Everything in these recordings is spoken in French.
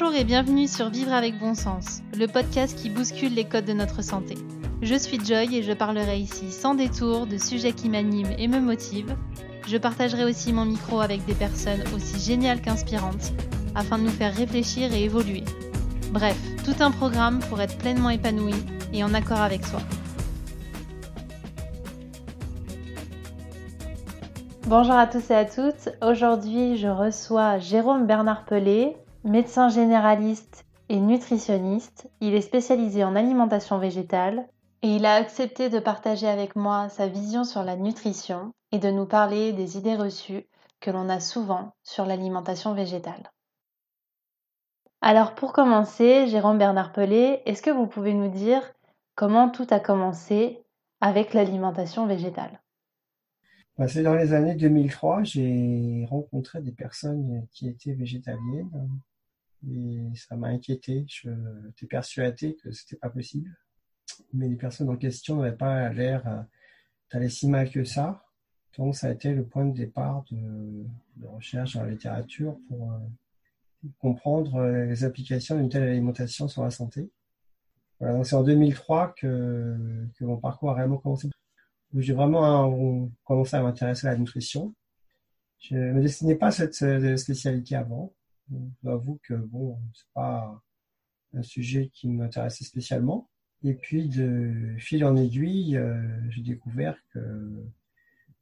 Bonjour et bienvenue sur Vivre avec bon sens, le podcast qui bouscule les codes de notre santé. Je suis Joy et je parlerai ici sans détour de sujets qui m'animent et me motivent. Je partagerai aussi mon micro avec des personnes aussi géniales qu'inspirantes afin de nous faire réfléchir et évoluer. Bref, tout un programme pour être pleinement épanoui et en accord avec soi. Bonjour à tous et à toutes. Aujourd'hui, je reçois Jérôme Bernard Pelé, médecin généraliste et nutritionniste. Il est spécialisé en alimentation végétale et il a accepté de partager avec moi sa vision sur la nutrition et de nous parler des idées reçues que l'on a souvent sur l'alimentation végétale. Alors pour commencer, Jérôme Bernard Pelé, est-ce que vous pouvez nous dire comment tout a commencé avec l'alimentation végétale? Bah, C'est dans les années 2003, j'ai rencontré des personnes qui étaient végétaliennes et ça m'a inquiété. Je J'étais persuadé que c'était pas possible, mais les personnes en question n'avaient pas l'air euh, d'aller si mal que ça. Donc ça a été le point de départ de, de recherche la littérature pour euh, comprendre euh, les applications d'une telle alimentation sur la santé. Voilà, c'est en 2003 que, que mon parcours a réellement commencé. J'ai vraiment commencé à m'intéresser à la nutrition. Je ne me destinais pas à cette spécialité avant. J'avoue que bon, c'est pas un sujet qui m'intéressait spécialement. Et puis de fil en aiguille, euh, j'ai découvert que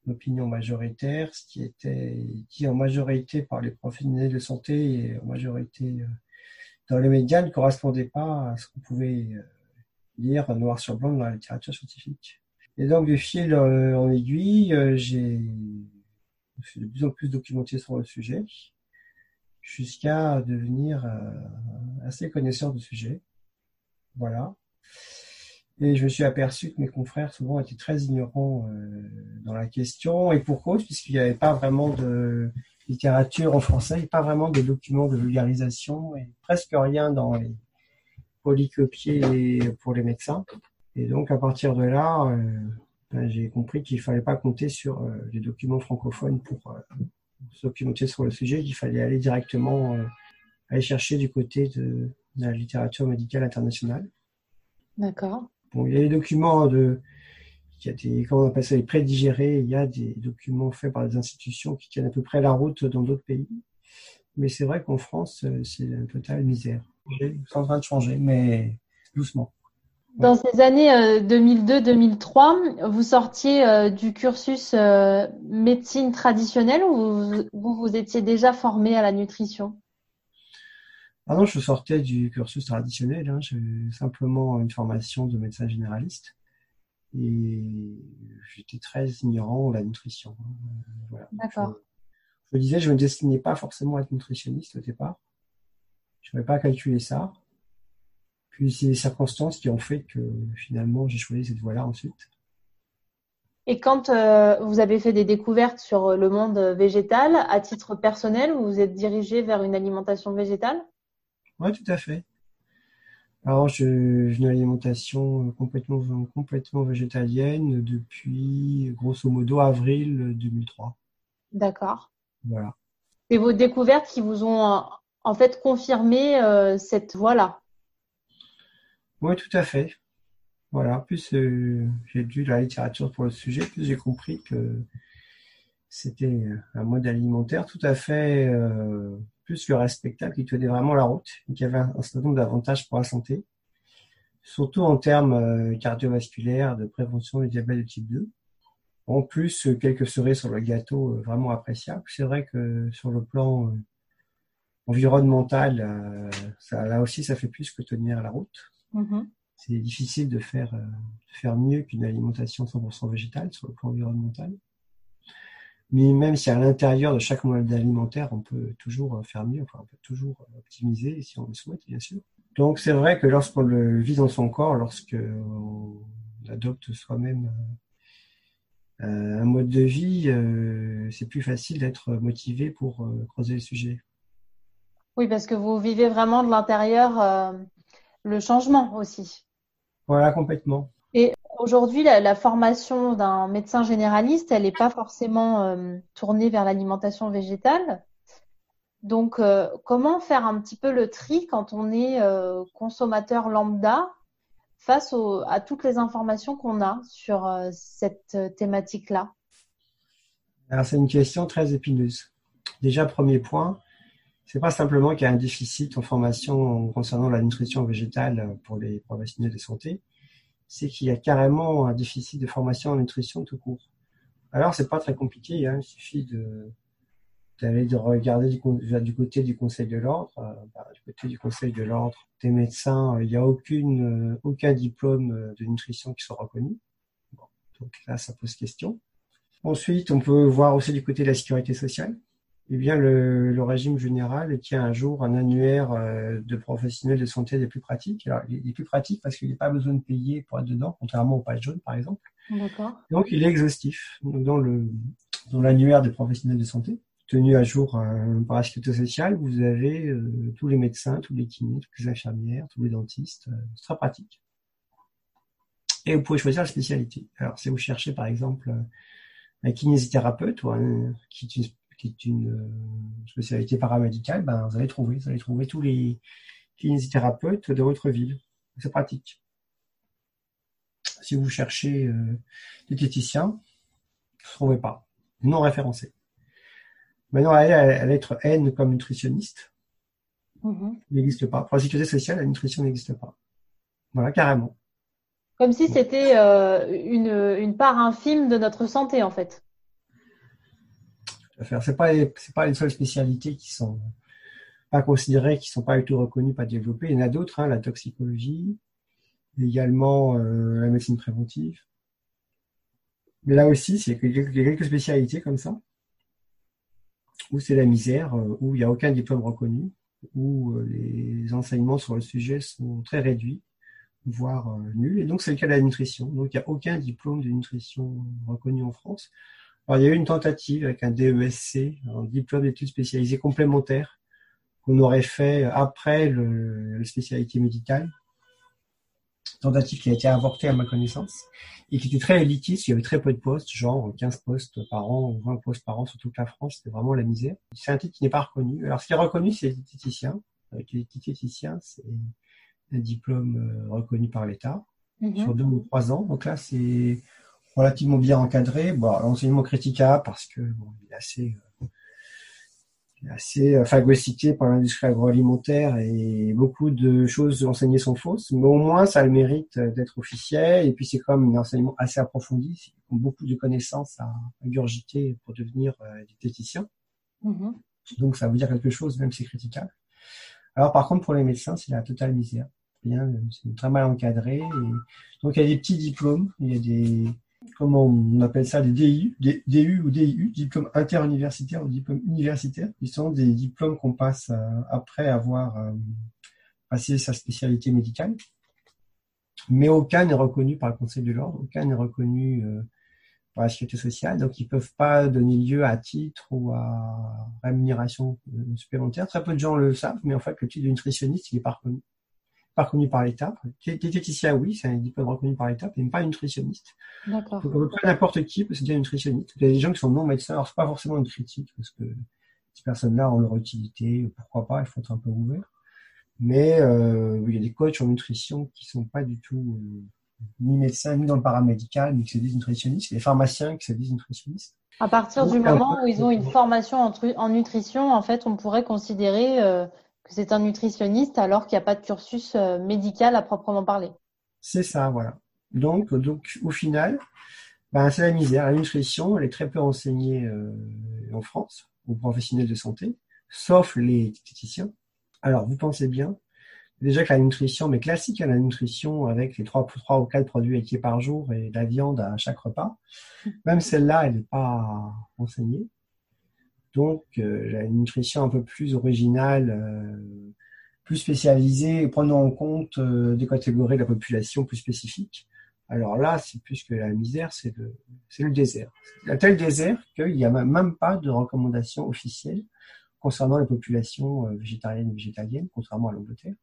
l'opinion majoritaire, ce qui était dit en majorité par les professionnels de santé et en majorité euh, dans les médias, ne correspondait pas à ce qu'on pouvait euh, lire noir sur blanc dans la littérature scientifique. Et donc, de fil en aiguille, j'ai de plus en plus documenté sur le sujet jusqu'à devenir assez connaisseur du sujet. Voilà. Et je me suis aperçu que mes confrères souvent étaient très ignorants euh, dans la question, et pour cause, puisqu'il n'y avait pas vraiment de littérature en français, pas vraiment de documents de vulgarisation, et presque rien dans les polycopiés pour les médecins. Et donc à partir de là, euh, ben, j'ai compris qu'il fallait pas compter sur euh, les documents francophones pour documenter sur le sujet, qu'il fallait aller directement aller chercher du côté de la littérature médicale internationale. D'accord il y a des documents de, il y a des, comment on appelle ça, les prédigérés, il y a des documents faits par des institutions qui tiennent à peu près la route dans d'autres pays. Mais c'est vrai qu'en France, euh, c'est une totale misère. C'est en train de changer, mais doucement. Dans ces années 2002-2003, euh, vous sortiez euh, du cursus médecine traditionnelle ou vous, vous étiez déjà formé à la nutrition? Ah non, je sortais du cursus traditionnel. Hein. J'ai simplement une formation de médecin généraliste et j'étais très ignorant de la nutrition. Hein. D'accord. Je, disais, je ne me destinais pas forcément à être nutritionniste au départ. Je n'avais pas calculé ça. Puis c'est les circonstances qui ont fait que finalement j'ai choisi cette voie-là ensuite. Et quand euh, vous avez fait des découvertes sur le monde végétal, à titre personnel, vous vous êtes dirigé vers une alimentation végétale? Oui, tout à fait. Alors, j'ai une alimentation complètement, complètement végétalienne depuis, grosso modo, avril 2003. D'accord. Voilà. C'est vos découvertes qui vous ont, en fait, confirmé euh, cette voie-là? Oui, tout à fait. Voilà. Plus euh, j'ai lu la littérature pour le sujet, plus j'ai compris que c'était un mode alimentaire tout à fait euh, plus que respectable, qui tenait vraiment la route qui avait un certain nombre d'avantages pour la santé, surtout en termes euh, cardiovasculaires, de prévention du diabète de type 2. En plus, euh, quelques cerises sur le gâteau euh, vraiment appréciables. C'est vrai que sur le plan environnemental, là aussi, ça fait plus que tenir la route. Mm-hmm. C'est difficile de faire, de faire mieux qu'une alimentation 100% végétale sur le plan environnemental. Mais même si à l'intérieur de chaque modèle alimentaire, on peut toujours faire mieux, enfin, on peut toujours optimiser si on le souhaite, bien sûr. Donc c'est vrai que lorsqu'on le vit dans son corps, lorsqu'on adopte soi-même euh, un mode de vie, euh, c'est plus facile d'être motivé pour euh, creuser le sujet. Oui, parce que vous vivez vraiment de l'intérieur le changement aussi. Voilà, complètement. Et Aujourd'hui, la, formation d'un médecin généraliste, elle n'est pas forcément euh, tournée vers l'alimentation végétale. Donc, comment faire un petit peu le tri quand on est consommateur lambda face à toutes les informations qu'on a sur cette thématique-là? Alors, c'est une question très épineuse. Déjà, premier point, c'est pas simplement qu'il y a un déficit en formation concernant la nutrition végétale pour les professionnels de santé, c'est qu'il y a carrément un déficit de formation en nutrition tout court. Alors c'est pas très compliqué, hein, il suffit de d'aller de regarder du, côté du Conseil de l'ordre, euh, bah, du côté du Conseil de l'ordre, des médecins, il n'y a aucune euh, aucun diplôme euh, de nutrition qui soit reconnu. donc là, ça pose question. Ensuite, on peut voir aussi du côté de la sécurité sociale eh bien, le, le, régime général tient un jour un annuaire euh, de professionnels de santé des plus pratiques. Alors, il est plus pratique parce qu'il n'y a pas besoin de payer pour être dedans, contrairement au page jaune, par exemple. D'accord. Donc, il est exhaustif. Donc, dans le dans l'annuaire des professionnels de santé, tenu à jour euh, par la sécurité sociale, vous avez euh, tous les médecins, tous les kinés, toutes les infirmières, tous les dentistes. c'est très pratique. Et vous pouvez choisir la spécialité. Alors, si vous cherchez, par exemple, un kinésithérapeute ou un, qui qui est une euh, spécialité paramédicale, ben, vous allez trouver, vous allez trouver tous les kinésithérapeutes de votre ville. C'est pratique. Si vous cherchez euh, des diététiciens, vous ne trouvez pas. Non référencé. Maintenant, allez à lettre N comme nutritionniste. Il n'existe pas. Pour la sécurité sociale, la nutrition n'existe pas. Voilà, carrément. Comme si c'était euh, une, une part infime de notre santé, en fait faire. C'est pas c'est pas les seules spécialités qui sont pas considérées, qui sont pas du tout reconnues, pas développées. Il y en a d'autres, hein, la toxicologie, également euh, la médecine préventive. Mais là aussi, c'est quelques, quelques spécialités comme ça, où c'est la misère, euh, où il n'y a aucun diplôme reconnu, où euh, les enseignements sur le sujet sont très réduits, voire nuls. Et donc, c'est le cas de la nutrition. Donc, il n'y a aucun diplôme de nutrition reconnu en France. Alors, il y a eu une tentative avec un DESC, un diplôme d'études spécialisées complémentaires, qu'on aurait fait après le, la spécialité médicale. Tentative qui a été avortée à ma connaissance et qui était très élitiste. Il y avait très peu de postes, genre 15 postes par an ou 20 postes par an sur toute la France. C'était vraiment la misère. C'est un titre qui n'est pas reconnu. Alors, ce qui est reconnu, c'est les diététiciens. Avec les diététiciens, c'est un diplôme euh, reconnu par l'État mm-hmm. sur deux ou trois ans. Donc là, c'est relativement bien encadré. Bon, l'enseignement critiquable parce que bon, il est assez, euh, assez euh, phagocyté par l'industrie agroalimentaire et beaucoup de choses enseignées sont fausses. Mais au moins, ça a le mérite d'être officiel. Et puis, c'est comme un enseignement assez approfondi, beaucoup de connaissances à ingurgiter pour devenir euh, diététicien. Mm-hmm. Donc, ça veut dire quelque chose, même si c'est critiquable. Alors, par contre, pour les médecins, c'est la totale misère. C'est très mal encadré. Donc, il y a des petits diplômes, il y a des, comment on appelle ça, des DU, ou DIU, diplômes interuniversitaires ou diplômes universitaires, qui sont des diplômes qu'on passe euh, après avoir euh, passé sa spécialité médicale. Mais aucun n'est reconnu par le Conseil de l'ordre, aucun n'est reconnu euh, par la sécurité sociale, donc ils peuvent pas donner lieu à titre ou à rémunération supplémentaire. Très peu de gens le savent, mais en fait, le titre de nutritionniste, il est pas reconnu pas reconnu par l'État. Diététicien, oui, c'est un diplôme reconnu par l'État, mais pas nutritionniste. D'accord. Donc, à peu près n'importe qui peut se dire nutritionniste. Il y a des gens qui sont non médecins, alors c'est pas forcément une critique, parce que ces personnes-là ont leur utilité, pourquoi pas, il faut être un peu ouvert. Mais euh, il y a des coachs en nutrition qui sont pas du tout euh, ni médecins, ni dans le paramédical, mais qui se disent nutritionnistes. Des pharmaciens qui se disent nutritionnistes. À partir du moment où ils ont une formation en, nutrition, en fait, on pourrait considérer euh, c'est un nutritionniste alors qu'il n'y a pas de cursus euh, médical à proprement parler. C'est ça, voilà. Donc, donc au final, ben, c'est la misère. La nutrition, elle est très peu enseignée euh, en France aux professionnels de santé, sauf les diététiciens. Alors, vous pensez bien, déjà que la nutrition, mais classique, hein, la nutrition avec les trois, trois ou quatre produits laitiers par jour et la viande à chaque repas, même celle-là, elle n'est pas enseignée. Donc, euh, une nutrition un peu plus originale, euh, plus spécialisée, prenant en compte euh, des catégories de la population plus spécifiques. Alors là, c'est plus que la misère, c'est le, c'est le désert. A tel désert qu'il n'y a même pas de recommandations officielles concernant les populations végétariennes et végétaliennes, contrairement à l'Angleterre.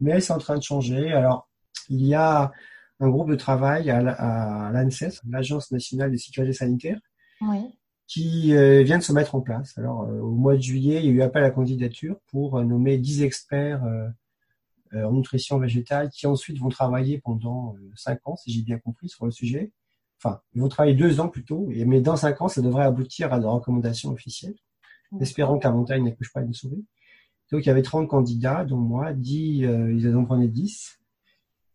Mais c'est en train de changer. Alors, il y a un groupe de travail à l'ANSES, l'Agence nationale de sécurité sanitaire, oui qui euh, vient de se mettre en place. Alors, euh, au mois de juillet, il y a eu appel à candidature pour euh, nommer 10 experts en nutrition végétale qui ensuite vont travailler pendant 5 ans, si j'ai bien compris, sur le sujet. Enfin, ils vont travailler deux ans plutôt, mais dans 5 ans, ça devrait aboutir à des recommandations officielles. Espérons que la montagne n'accouche pas une souris. Donc, il y avait 30 candidats, dont moi, 10, ils en prenaient 10.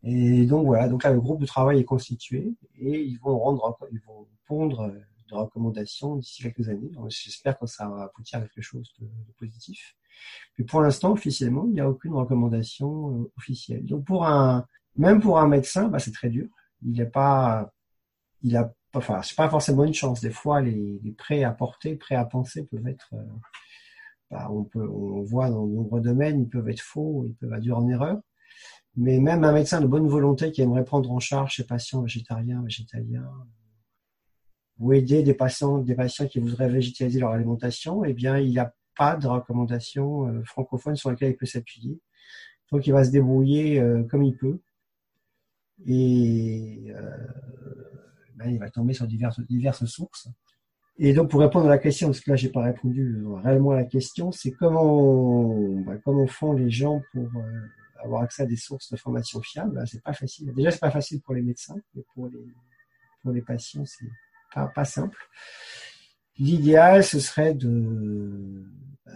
Et donc, voilà. Donc là, le groupe de travail est constitué et ils vont rendre, ils vont pondre de recommandations d'ici quelques années. J'espère que ça va aboutir à quelque chose de, positif. Mais pour l'instant, officiellement, il n'y a aucune recommandation euh, officielle. Donc pour un, même pour un médecin, bah, c'est très dur. Il n'est pas, il a, enfin, c'est pas forcément une chance. Des fois, les, les prêts à porter, prêts à penser peuvent être, euh, bah, on peut, on voit dans de nombreux domaines, ils peuvent être faux, ils peuvent induire en erreur. Mais même un médecin de bonne volonté qui aimerait prendre en charge ses patients végétariens, végétaliens, ou aider des patients, qui voudraient végétaliser leur alimentation, eh bien, il n'y a pas de recommandation euh, francophone sur laquelle il peut s'appuyer. Donc, il va se débrouiller euh, comme il peut. Et euh, ben, il va tomber sur diverses, sources. Et donc, pour répondre à la question, parce que là, j'ai pas répondu réellement à la question, c'est comment, ben, comment font les gens pour avoir accès à des sources de formation fiables? C'est pas facile. Déjà, c'est pas facile pour les médecins, mais pour les patients, c'est pas, simple. L'idéal, ce serait de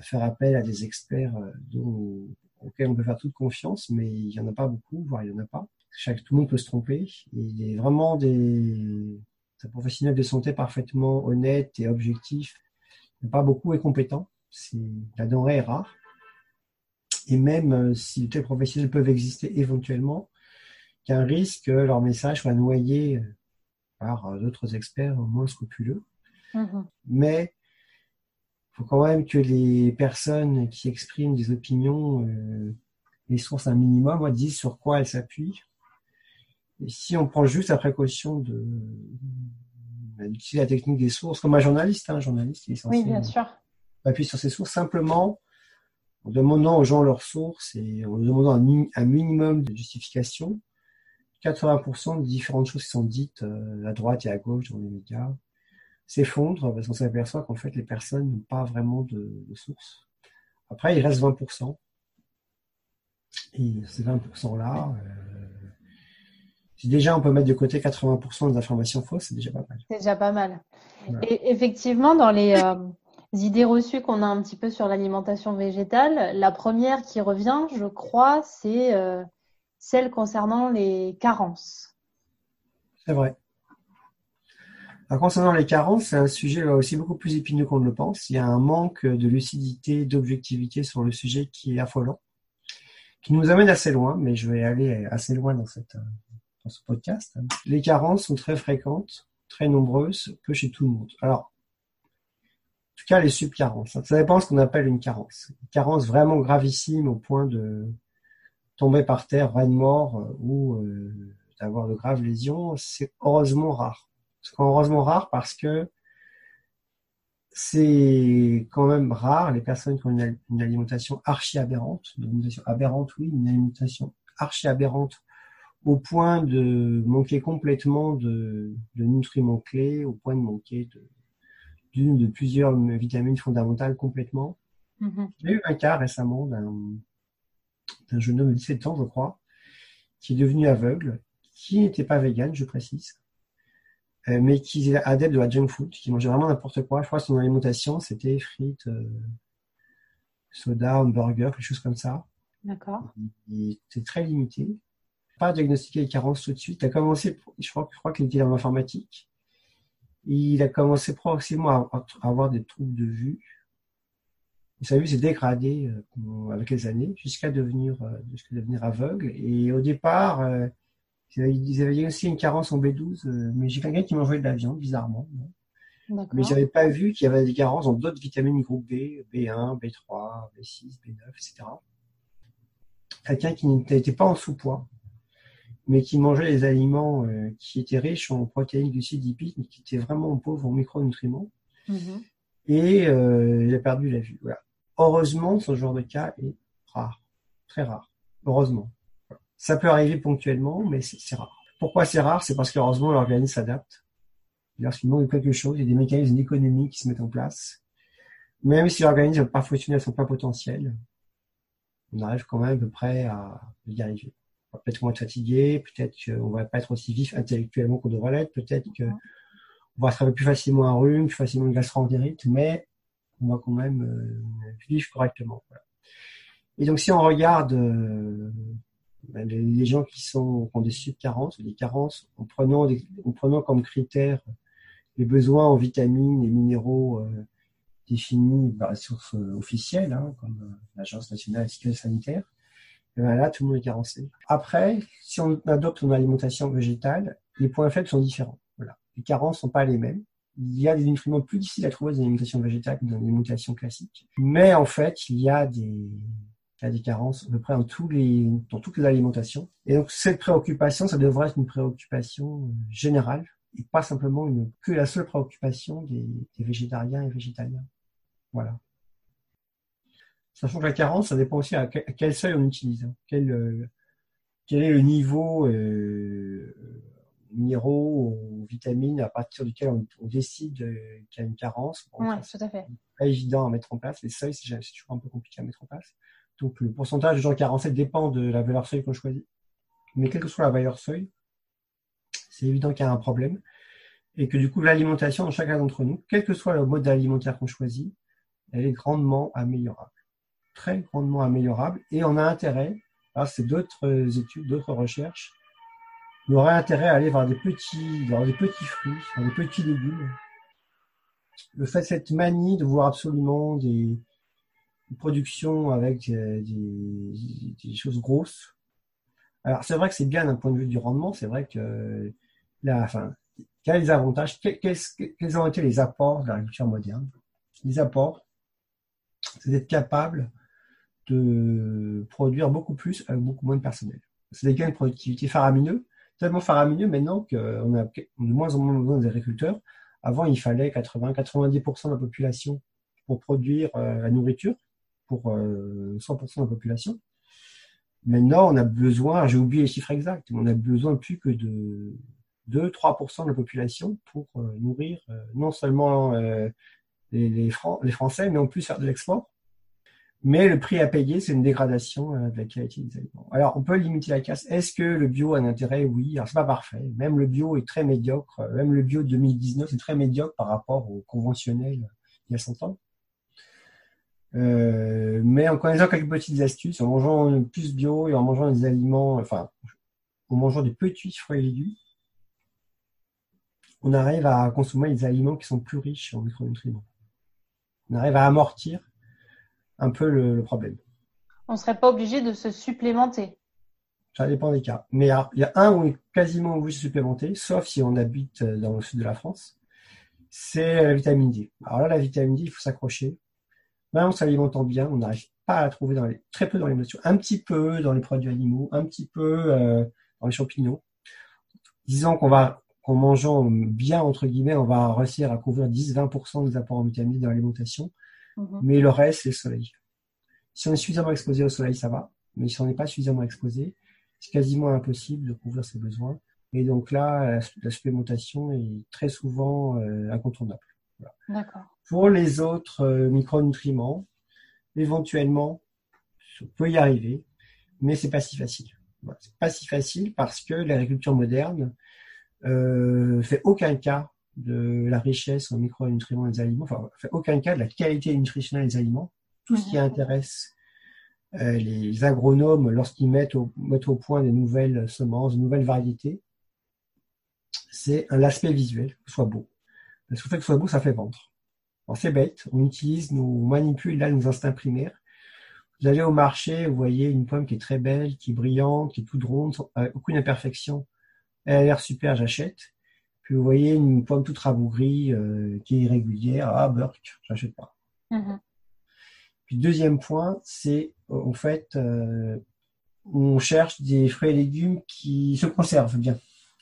faire appel à des experts euh, auxquels on peut faire toute confiance, mais il n'y en a pas beaucoup, voire il n'y en a pas. Tout le monde peut se tromper. il est vraiment des, professionnels de santé parfaitement honnêtes et objectifs. Il n'y a pas beaucoup et compétents. C'est, la denrée est rare. Et même euh, si des professionnels peuvent exister éventuellement, il y a un risque que leur message soit noyé euh, par euh, d'autres experts moins scrupuleux. Mhm. Mais il faut quand même que les personnes qui expriment des opinions, euh, les sources un minimum, disent sur quoi elles s'appuient. Et si on prend juste la précaution de d'utiliser la technique des sources, comme un journaliste, un journaliste qui est censé oui, bien sûr. appuyer sur ses sources simplement en demandant aux gens leurs sources et en demandant un minimum de justification, 80% des différentes choses qui sont dites euh, à droite et à gauche dans les médias s'effondrent parce qu'on s'aperçoit qu'en fait les personnes n'ont pas vraiment de, source. Après, il reste 20%. Et ces 20%-là, euh, si déjà on peut mettre de côté 80% des informations fausses, c'est déjà pas mal. C'est déjà pas mal. Et effectivement, dans les euh, idées reçues qu'on a un petit peu sur l'alimentation végétale, la première qui revient, je crois, c'est celle concernant les carences. C'est vrai. concernant les carences, c'est un sujet aussi beaucoup plus épineux qu'on ne le pense. Il y a un manque de lucidité, d'objectivité sur le sujet qui est affolant, qui nous amène assez loin, mais je vais aller assez loin dans, cette, dans ce podcast. Les carences sont très fréquentes, très nombreuses, peu chez tout le monde. Alors, en tout cas, les subcarences. Ça dépend de ce qu'on appelle une carence. Une carence vraiment gravissime au point de tomber par terre, reine mort euh, ou euh, d'avoir de graves lésions, c'est heureusement rare. C'est heureusement rare parce que c'est quand même rare les personnes qui ont une, alimentation archi aberrante, une alimentation aberrante, oui, une alimentation archi aberrante au point de manquer complètement de, nutriments clés, au point de manquer de d'une de plusieurs vitamines fondamentales complètement. Mm-hmm. J'ai eu un cas récemment d'un un jeune homme de 17 ans, je crois, qui est devenu aveugle, qui n'était pas vegan, je précise, euh, mais qui est adepte de la junk food, qui mangeait vraiment n'importe quoi. Je crois que son alimentation, c'était frites, euh, soda, hamburger, quelque chose comme ça. D'accord. Il était très limité. Pas diagnostiqué les carences tout de suite. Il a commencé, je crois, je crois qu'il était en informatique. Il a commencé progressivement à avoir des troubles de vue sa vue s'est dégradée euh, avec les années jusqu'à devenir, euh, jusqu'à devenir aveugle. Et au départ, euh, ils avaient aussi une carence en B12, mais j'ai quelqu'un qui mangeait de la viande, bizarrement. Mais j'avais pas vu qu'il y avait des carences en d'autres vitamines du groupe B, B1, B3, B6, B9, etc. Quelqu'un qui n'était pas en sous-poids, mais qui mangeait des aliments qui étaient riches en protéines, glucides, lipides, mais qui étaient vraiment pauvres en micronutriments. Mm-hmm. Et il a perdu la vue. Voilà. Heureusement, ce genre de cas est rare, très rare. Heureusement. Ça peut arriver ponctuellement, mais c'est rare. Pourquoi c'est rare? C'est parce qu'heureusement, l'organisme s'adapte. Lorsqu'il manque quelque chose, il y a des mécanismes d'économie qui se mettent en place. Même si l'organisme n'a pas fonctionné à son plein potentiel, on arrive quand même à peu près à y arriver. On va peut-être moins être fatigué, peut-être qu'on va pas être aussi vif intellectuellement qu'on devrait l'être, peut-être qu'on va travailler plus facilement un rhume, plus facilement une gastroentérite, mais on va quand même euh, correctement. Et donc si on regarde euh, ben, les, gens qui sont ont des subcarences, des carences, en prenant, en prenant comme critère les besoins en vitamines et minéraux euh, définis par la source officielle, hein, comme l'Agence nationale de sécurité sanitaire, et ben là, tout le monde est carencé. Après, si on adopte une alimentation végétale, les points faibles sont différents. Voilà. Les carences sont pas les mêmes. Il y a des nutriments plus difficiles à trouver dans l'alimentation végétale que dans l'alimentation classique. Mais en fait, il y a des, il y a des carences à peu près dans, tous les, dans toutes les alimentations. Et donc, cette préoccupation, ça devrait être une préoccupation euh, générale et pas simplement une, que la seule préoccupation des, des végétariens et végétaliens. Voilà. Sachant que la carence, ça dépend aussi à quel seuil on utilise. Hein. Quel, euh, quel est le niveau euh, minéraux ou vitamines à partir duquel on, décide euh, qu'il y a une carence. oui, tout à fait. Pas évident à mettre en place. Les seuils, c'est toujours un peu compliqué à mettre en place. Donc le pourcentage de gens carencés dépend de la valeur seuil qu'on choisit. Mais quelle que soit la valeur seuil, c'est évident qu'il y a un problème. Et que du coup, l'alimentation dans chacun d'entre nous, quel que soit le mode alimentaire qu'on choisit, elle est grandement améliorable très grandement améliorable et on a intérêt, c'est d'autres études, d'autres recherches, on aurait intérêt à aller vers des petits, vers des petits fruits, vers des petits légumes. Le fait cette manie de voir absolument des, productions avec des, choses grosses. Alors c'est vrai que c'est bien d'un point de vue du rendement, c'est vrai que là, enfin, quels avantages, quels, quels ont été les apports de l'agriculture moderne? Les apports, c'est d'être capable de produire beaucoup plus avec beaucoup moins de personnel. C'est des gains de productivité faramineux, tellement faramineux maintenant qu'on a de moins en moins besoin des agriculteurs. Avant, il fallait 80-90% de la population pour produire euh, la nourriture pour 100% euh, de la population. Maintenant, on a besoin, j'ai oublié les chiffres exacts, mais on a besoin plus que de 2-3% de la population pour euh, nourrir non seulement les, les, les Français, mais en plus faire de l'export. Mais le prix à payer, c'est une dégradation euh, de la qualité des aliments. Alors, on peut limiter la casse. Est-ce que le bio a un intérêt? Oui. Alors, c'est pas parfait. Même le bio est très médiocre. Même le bio de 2019 est très médiocre par rapport au conventionnel il y a 100 ans. Euh, mais en connaissant quelques petites astuces, en mangeant plus bio et en mangeant des aliments, enfin, en mangeant des petits fruits et légumes, on arrive à consommer des aliments qui sont plus riches en micronutriments. On arrive à amortir un peu le, problème. On ne serait pas obligé de se supplémenter. Ça dépend des cas. Mais il y a un où on est quasiment obligé de se supplémenter, sauf si on habite euh, dans le sud de la France, c'est la vitamine D. Alors là, la vitamine D, il faut s'accrocher. Même en s'alimentant bien, on n'arrive pas à la trouver dans les, très peu dans les notions, un petit peu dans les produits animaux, un petit peu euh, dans les champignons. Disons qu'on va, qu'en mangeant bien, entre guillemets, on va réussir à couvrir 10-20% des apports en vitamine D dans l'alimentation. Mhm. Mais le reste, c'est le soleil. Si on est suffisamment exposé au soleil, ça va. Mais si on n'est pas suffisamment exposé, c'est quasiment impossible de couvrir ses besoins. Et donc là, la, supplémentation est très souvent euh, incontournable. Pour les autres euh, micronutriments, éventuellement, on peut y arriver, mais c'est pas si facile. Voilà. C'est pas si facile parce que l'agriculture moderne euh, fait aucun cas de la richesse en micronutriments des aliments, enfin, aucun cas de la qualité nutritionnelle des aliments. Tout ce qui intéresse euh, les agronomes lorsqu'ils mettent au, mettent au point des nouvelles semences, de nouvelles variétés, c'est l'aspect visuel, que ce soit beau. Parce que le fait que ce soit beau, ça fait vendre. Alors c'est bête, on utilise, nous, on manipule là nos instincts primaires. Vous allez au marché, vous voyez une pomme qui est très belle, qui est brillante, qui est toute ronde, avec aucune imperfection. Elle a l'air super, j'achète vous voyez une pomme toute rabougrie euh, qui est irrégulière, ah Burk, j'achète pas. Mm-hmm. Puis deuxième point, c'est euh, en fait euh, on cherche des fruits et légumes qui se conservent bien,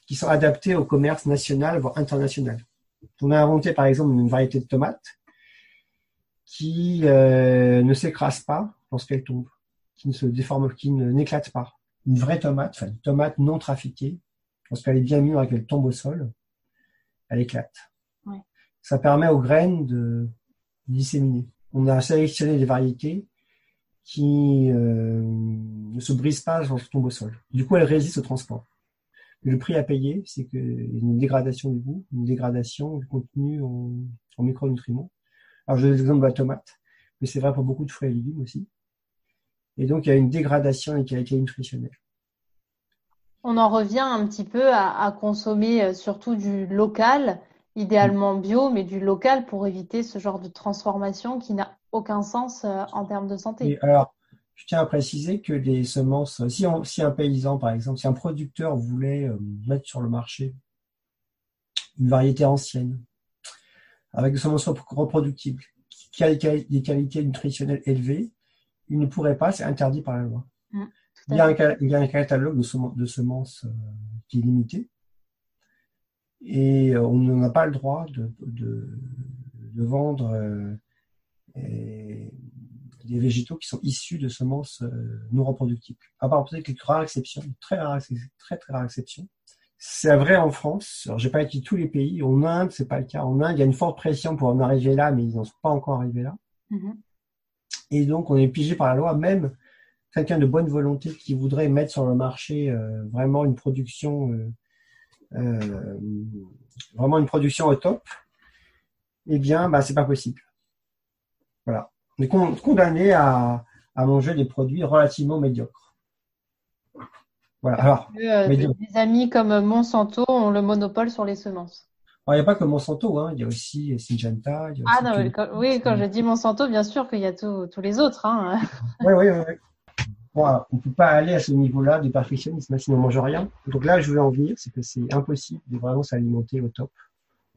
qui sont adaptés au commerce national voire international. On a inventé par exemple une variété de tomates qui ne s'écrase pas lorsqu'elle tombe, qui ne se déforme, qui n'éclate pas. Une vraie tomate, enfin une tomate non trafiquée, lorsqu'elle est bien mûre et qu'elle tombe au sol, elle éclate. Ça permet aux graines de disséminer. On a sélectionné des variétés qui euh, ne se brisent pas quand elles tombent au sol. Du coup, elles résistent au transport. le prix à payer, c'est que une dégradation du goût, une dégradation du contenu en, en micronutriments. Alors, je donne l'exemple de la tomate, mais c'est vrai pour beaucoup de fruits et légumes aussi. Et donc, il y a une dégradation des qualités nutritionnelles. On en revient un petit peu à, consommer euh, surtout du local, idéalement bio, mais du local pour éviter ce genre de transformation qui n'a aucun sens euh, en termes de santé. alors, je tiens à préciser que les semences, si, si, un paysan, par exemple, si un producteur voulait euh, mettre sur le marché une variété ancienne, avec des semences reproductibles, qui a des qualités nutritionnelles élevées, il ne pourrait pas, c'est interdit par la loi. Mmh, il, y a un, catalogue de, semences, euh, qui est limité et euh, on n'a pas le droit de, vendre euh, des végétaux qui sont issus de semences non reproductibles. À part peut-être quelques rares exceptions, très rares, très très rares exceptions. C'est vrai en France. Alors, j'ai pas été tous les pays. En Inde, c'est pas le cas. En Inde, il y a une forte pression pour en arriver là, mais ils n'en sont pas encore arrivés là. Mmh et donc, on est pigé par la loi, même quelqu'un de bonne volonté qui voudrait mettre sur le marché euh, vraiment une production, euh, euh, vraiment une production au top, eh bien, bah, c'est pas possible. Voilà. On est condamné à, à manger des produits relativement médiocres. Voilà. Alors, des amis comme Monsanto ont le monopole sur les semences il n'y a pas que Monsanto, hein. il y a aussi Syngenta. ah non, oui, quand je dis Monsanto, bien sûr qu'il y a tous les autres. Hein. oui, oui, oui. On ne peut pas aller à ce niveau-là de perfectionnisme, hein, sinon on mange rien. Donc là, je voulais en venir, c'est que c'est impossible de vraiment s'alimenter au top.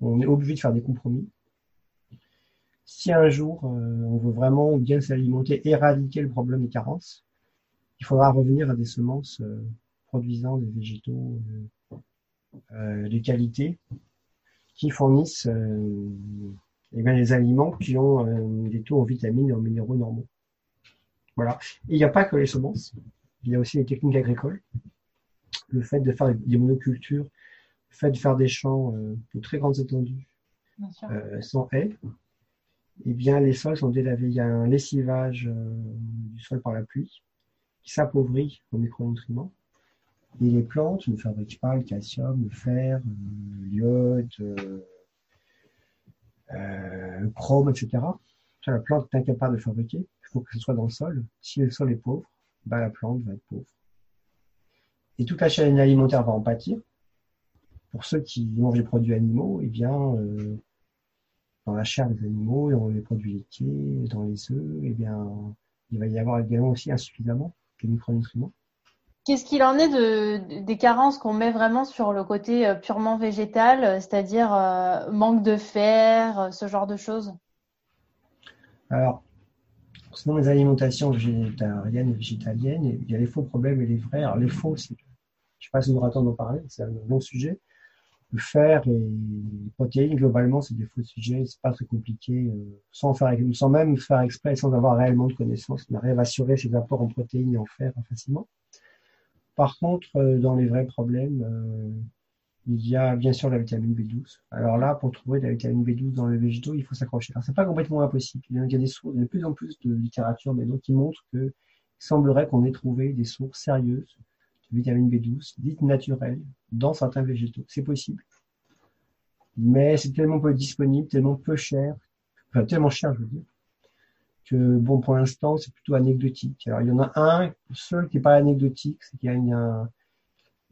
On est obligé de faire des compromis. Si un jour, euh, on veut vraiment bien s'alimenter, éradiquer le problème des carences, il faudra revenir à des semences euh, produisant des végétaux euh, de qualité qui fournissent euh, eh des aliments qui ont euh, des taux en vitamines et en minéraux normaux. Voilà. Et il n'y a pas que les semences, il y a aussi les techniques agricoles. Le fait de faire des monocultures, le fait de faire des champs euh, de très grandes étendues sans haies, eh bien, les sols sont délavés. Il y a un lessivage du sol par la pluie qui s'appauvrit aux micronutriments. Et les plantes ne fabriquent pas le calcium, le fer, euh, l'iode, euh, euh, le chrome, etc. La plante est incapable de fabriquer. Faut que ce soit dans le sol. Si le sol est pauvre, bah, la plante va être pauvre. Et toute la chaîne alimentaire va en pâtir. Pour ceux qui mangent des produits animaux, eh bien, dans la chair des animaux, dans les produits laitiers, dans les œufs, eh bien, il va y avoir également aussi insuffisamment de micronutriments. Qu'est-ce qu'il en est de, des carences qu'on met vraiment sur le côté euh, purement végétal, euh, c'est-à-dire euh, manque de fer, ce genre de choses? Alors, selon les alimentations végétariennes et végétaliennes, il y a les faux problèmes et les vrais. Alors, les faux, je ne sais pas si nous aura temps d'en parler, c'est un long sujet. Le fer et les protéines, globalement, c'est des faux sujets, c'est pas très compliqué, sans, faire, sans même faire exprès, sans avoir réellement de connaissances. On arrive à assurer ses apports en protéines et en fer facilement. Par contre, euh, dans les vrais problèmes, euh, il y a bien sûr la vitamine B12. Alors là, pour trouver la vitamine B12 dans les végétaux, il faut s'accrocher. Alors c'est pas complètement impossible. Il y a des sources, de plus en plus de littérature mais qui montre que il semblerait qu'on ait trouvé des sources sérieuses de vitamine B12, dites naturelles, dans certains végétaux. C'est possible. Mais c'est tellement peu disponible, tellement peu cher, enfin tellement cher, je veux dire, que bon pour l'instant c'est plutôt anecdotique. Alors il y en a un seul qui est pas anecdotique, c'est qu'il y a, un,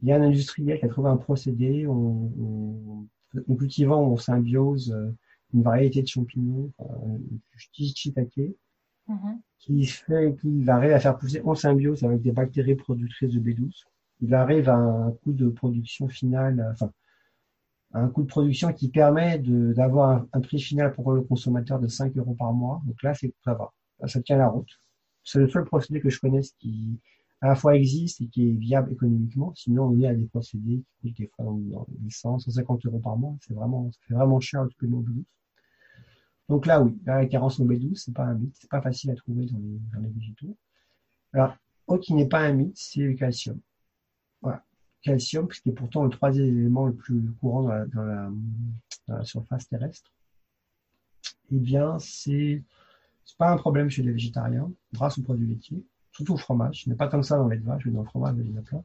il y a un industriel qui a trouvé un procédé en, cultivant en symbiose euh, une variété de champignons, euh, shiitake, mm-hmm. qui fait qu'il arrive à faire pousser en symbiose avec des bactéries productrices de B12. Il arrive à un coût de production final, enfin un coût de production qui permet d'avoir un, prix final pour le consommateur de 5 euros par mois. Donc là, c'est ça va, ça tient la route. C'est le seul procédé que je connaisse qui à la fois existe et qui est viable économiquement. Sinon, on est à des procédés qui coûtent des fois dans, 100, 150 euros par mois. C'est vraiment, c'est vraiment cher le supplément B12. Donc là, oui, la carence en B12, c'est pas un mythe, c'est pas facile à trouver dans les, dans les végétaux. Alors, autre qui n'est pas un mythe, c'est le calcium. Voilà. calcium, qui est pourtant le troisième élément le plus courant dans la, surface terrestre, eh bien, c'est c'est pas un problème chez les végétariens, grâce aux produits laitiers, surtout au fromage. Il n'y a pas tant que ça dans les vache, mais dans le fromage, il y en a plein.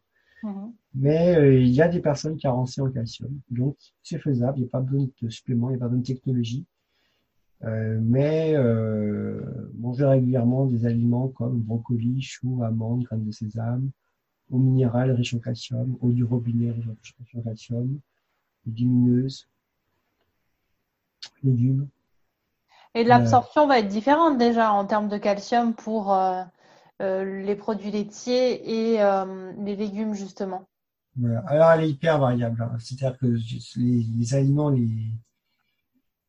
Mais euh, il y a des personnes carencées en calcium, donc c'est faisable. Il n'y a pas besoin de suppléments, il n'y a pas besoin de technologie. Euh, mais euh, manger régulièrement des aliments comme brocoli, choux, amandes, graines de sésame, eau minérale riche en calcium, eau du robinet riche en calcium, légumineuses, légumes. Et l'absorption va être différente déjà en termes de calcium pour euh, euh, les produits laitiers et euh, les légumes justement. Alors elle est hyper variable. Hein. C'est-à-dire que les, aliments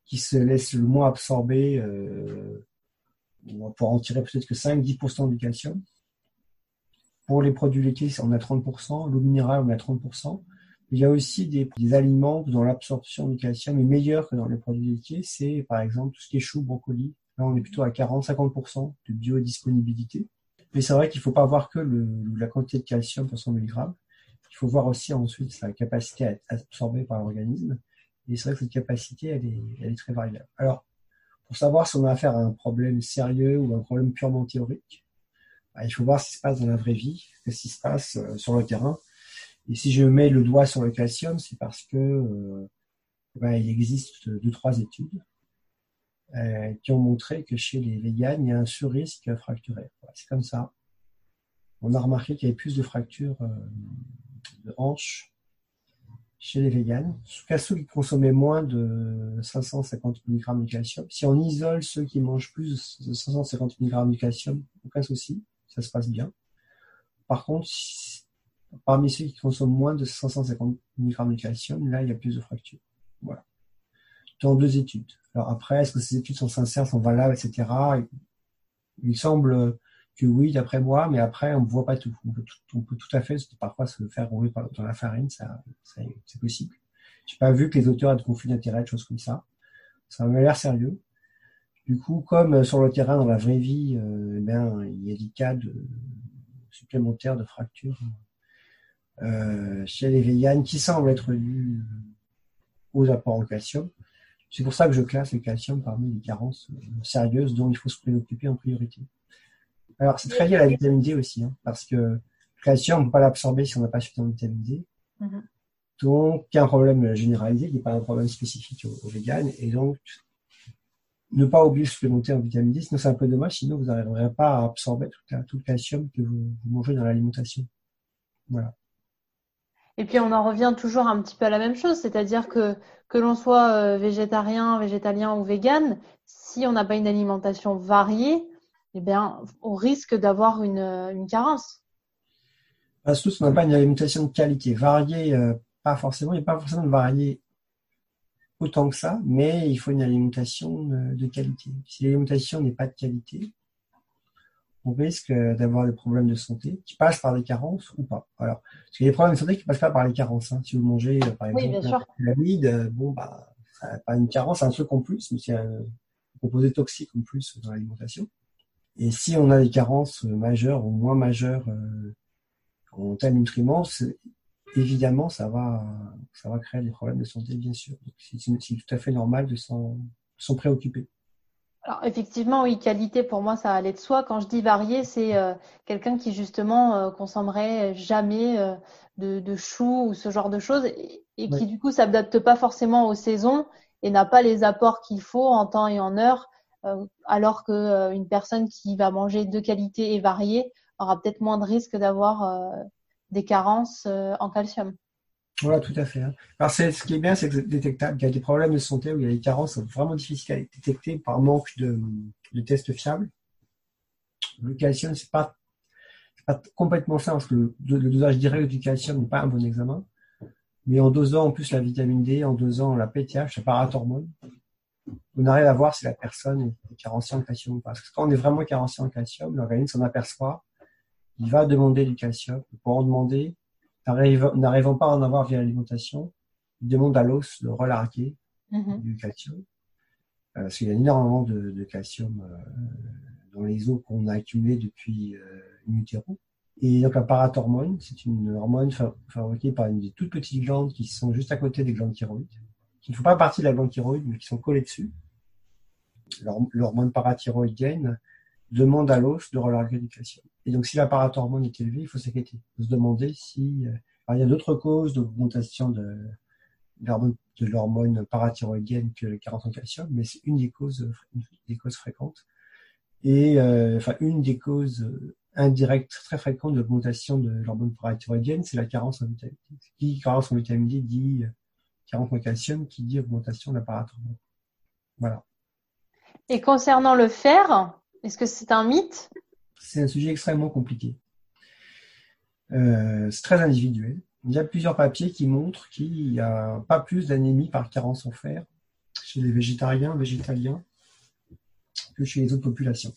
qui se laissent le moins absorber, on va pouvoir en tirer peut-être que 5-10% du calcium. Pour les produits laitiers, on a 30%, l'eau minérale, on a 30%. Il y a aussi des, aliments dont l'absorption du calcium est meilleure que dans les produits laitiers. C'est par exemple tout ce qui est chou, brocoli. Là, on est plutôt à 40-50% de biodisponibilité. Mais c'est vrai qu'il ne faut pas voir que la quantité de calcium pour 100 mg. Il faut voir aussi ensuite sa capacité à être absorbée par l'organisme. Et c'est vrai que cette capacité, elle est, elle est très variable. Alors, pour savoir si on a affaire à un problème sérieux ou un problème purement théorique, bah, il faut voir ce qui se passe dans la vraie vie, ce qui se passe euh, sur le terrain. Et si je mets le doigt sur le calcium, c'est parce que euh, ben, il existe deux trois études euh, qui ont montré que chez les véganes, il y a un sur-risque fracturaire. c'est comme ça. On a remarqué qu'il y avait plus de fractures euh, de hanches chez les véganes. Tout cas, ceux qui consommaient moins de 550 mg de calcium. Si on isole ceux qui mangent plus de 550 mg de calcium, aucun souci, ça se passe bien. Par contre, Parmi ceux qui consomment moins de 550 mg de calcium, là, il y a plus de fractures. Voilà. Dans deux études. Alors après, est-ce que ces études sont sincères, sont valables, etc. Il semble que oui, d'après moi, mais après, on ne voit pas tout. On peut tout, à fait, parfois, se faire rouler dans la farine, ça, c'est possible. J'ai pas vu que les auteurs aient de conflits d'intérêt, de choses comme ça. Ça m'a l'air sérieux. Du coup, comme sur le terrain, dans la vraie vie, euh, eh il y a des cas de, supplémentaires de fractures euh, chez les véganes qui semblent être dus aux apports en calcium. C'est pour ça que je classe le calcium parmi les carences euh, sérieuses dont il faut se préoccuper en priorité. Alors, c'est très lié à la vitamine D aussi, hein, parce que le calcium, on ne peut pas l'absorber si on n'a pas suffisamment de vitamine D. Mm-hmm. Donc, il y a un problème généralisé, qui n'est pas un problème spécifique aux, aux véganes. Et donc, ne pas oublier de supplémenter en vitamine D, sinon c'est un peu dommage, sinon vous n'arriverez pas à absorber tout, le calcium que vous mangez dans l'alimentation. Voilà. Et puis on en revient toujours un petit peu à la même chose, c'est-à-dire que que l'on soit euh, végétarien, végétalien ou vegan, si on n'a pas une alimentation variée, eh bien, on risque d'avoir une, une carence. Parce que on n'a pas une alimentation de qualité. Variée, euh, pas forcément, il n'y a pas forcément de variée autant que ça, mais il faut une alimentation de qualité. Si l'alimentation n'est pas de qualité, on risque d'avoir des problèmes de santé qui passent par des carences ou pas. Alors, parce qu'il y a des problèmes de santé qui passent pas par les carences. Hein. Si vous mangez, euh, par exemple, la euh, bon, bah, pas une carence, c'est un truc en plus, mais c'est un composé toxique en plus dans l'alimentation. Et si on a des carences majeures ou moins majeures euh, en tel nutriments, évidemment, ça va, ça va créer des problèmes de santé, bien sûr. C'est tout à fait normal de s'en préoccuper. Alors effectivement, oui, qualité pour moi, ça allait de soi. Quand je dis varié, c'est euh, quelqu'un qui justement euh, consommerait jamais euh, de, de choux ou ce genre de choses et, qui du coup s'adapte pas forcément aux saisons et n'a pas les apports qu'il faut en temps et en heure, alors que une personne qui va manger de qualité et variée aura peut-être moins de risque d'avoir des carences en calcium. Voilà, tout à fait. Hein. Alors, ce qui est bien, c'est que c'est détectable. Il y a des problèmes de santé où il y a des carences vraiment difficiles à détecter par manque de, tests fiables. Le calcium, c'est pas, pas complètement ça, parce que le, dosage direct du calcium n'est pas un bon examen. Mais en dosant en plus la vitamine D, en dosant la PTH, la parathormone, on arrive à voir si la personne est carencée en calcium ou pas. Parce que quand on est vraiment carencé en calcium, l'organisme s'en aperçoit, il va demander du calcium. Pour en demander, N'arrivant pas à en avoir via l'alimentation, il demande à l'os de relarguer mm-hmm. du calcium. Euh, parce qu'il y a énormément de, calcium euh, dans les os qu'on a accumulés depuis euh, une. Et donc la parathormone, c'est une hormone fabriquée par une des toutes petites glandes qui sont juste à côté des glandes thyroïdes, qui ne font pas partie de la glande thyroïde, mais qui sont collées dessus. L'hormone parathyroïdienne demande à l'os de relâcher du calcium. Et donc si la parathormone est élevée, il faut s'inquiéter. Il faut se demander si... Euh, il y a d'autres causes d'augmentation de, l'hormone parathyroïdienne que le carence en calcium, mais c'est une des causes, des causes fréquentes. Et euh, enfin, une des causes indirecte très fréquente de l'augmentation de l'hormone parathyroïdienne, c'est la carence en vitamine D. Qui carence en vitamine D dit euh, carence en calcium, qui dit augmentation de la parathormone. Voilà. Et concernant le fer, est-ce que c'est un mythe? C'est un sujet extrêmement compliqué. Euh, c'est très individuel. Il y a plusieurs papiers qui montrent qu'il n'y a pas plus d'anémie par carence en fer chez les végétariens, végétaliens, que chez les autres populations.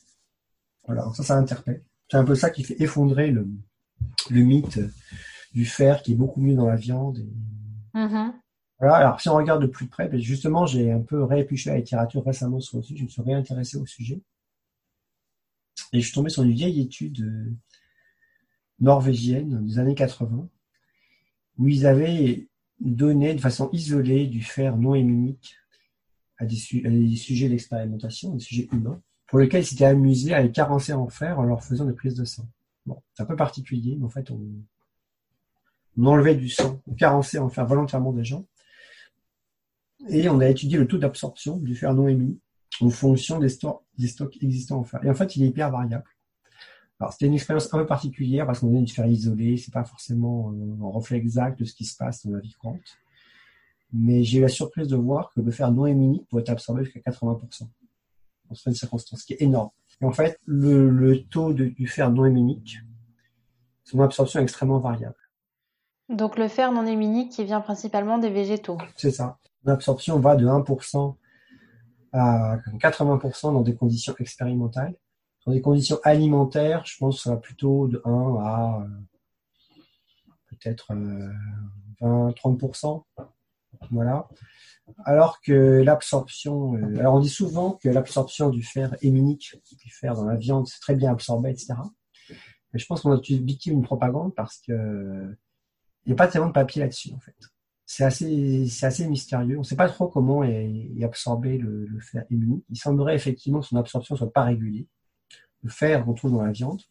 Voilà, ça, ça interpelle. C'est un peu ça qui fait effondrer le, mythe du fer qui est beaucoup mieux dans la viande. Mm-hmm. Voilà. Alors, si on regarde de plus près, ben, justement, j'ai un peu réépluché la littérature récemment sur le sujet, je me suis réintéressé au sujet. Et je suis tombé sur une vieille étude euh, norvégienne des années 80, où ils avaient donné de façon isolée du fer non héminique à des sujets d'expérimentation, des sujets humains pour lesquels ils s'étaient amusés à les carencer en fer en leur faisant des prises de sang. Bon, c'est un peu particulier, mais en fait, on, enlevait du sang, on carençait en fer volontairement des gens, et on a étudié le taux d'absorption du fer non émis en fonction des, des, stocks existants en fer. Et en fait, il est hyper variable. Alors, c'était une expérience un peu particulière parce qu'on est du fer isolé, c'est pas forcément euh, un reflet exact de ce qui se passe dans la vie courante. Mais j'ai eu la surprise de voir que le fer non éminique pouvait être absorbé jusqu'à 80% dans certaines circonstances, ce qui est énorme. Et en fait, le, taux du fer non héminique, son absorption est extrêmement variable. Donc le fer non héminique qui vient principalement des végétaux. C'est ça. L'absorption va de 1% à 80% dans des conditions expérimentales. Dans des conditions alimentaires, je pense que ça va plutôt de 1 à euh, peut-être 20-30%. Euh, voilà alors que l'absorption, euh, alors on dit souvent que l'absorption du fer héminique, du fer dans la viande, c'est très bien absorbé, etc. Mais je pense qu'on a victime d'une propagande parce que il n'y a pas tellement de papier là-dessus en fait. C'est assez, mystérieux. On ne sait pas trop comment est, absorbé le, fer héminique. Il semblerait effectivement que son absorption soit pas régulée. Le fer qu'on trouve dans la viande,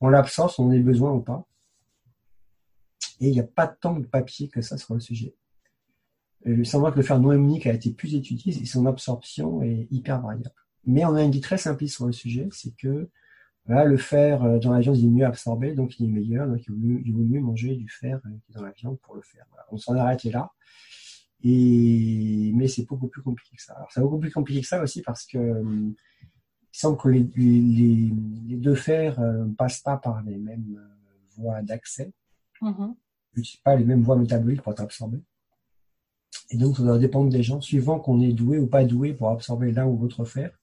on l'absorbe, on en a besoin ou pas. Et il n'y a pas tant de papier que ça sur le sujet. Il semble que le fer noéminique a été plus étudié et son absorption est hyper variable. Mais on a une idée très simpliste sur le sujet, c'est que le fer euh, dans la viande est mieux absorbé, donc il est meilleur, donc il vaut mieux, manger du fer euh, dans la viande pour le faire. On s'en arrêté là. Et mais c'est beaucoup plus compliqué que ça. Alors c'est beaucoup plus compliqué que ça aussi parce que euh, il semble que les, les, les deux fers ne passent pas par les mêmes voies d'accès, mm pas les mêmes voies métaboliques pour être absorbés. Et donc, ça doit dépendre des gens, suivant qu'on est doué ou pas doué pour absorber l'un ou l'autre fer.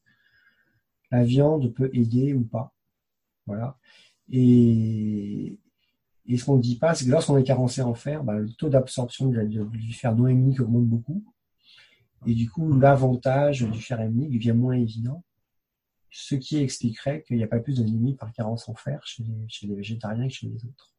La viande peut aider ou pas. Voilà. Et, et ce qu'on ne dit pas, c'est que lorsqu'on est carencé en fer, bah, le taux d'absorption du fer non héminique augmente beaucoup. Et du coup, l'avantage du fer héminique devient moins évident. Ce qui expliquerait qu'il n'y a pas plus d'anémie par carence en fer chez chez les végétariens que chez les autres.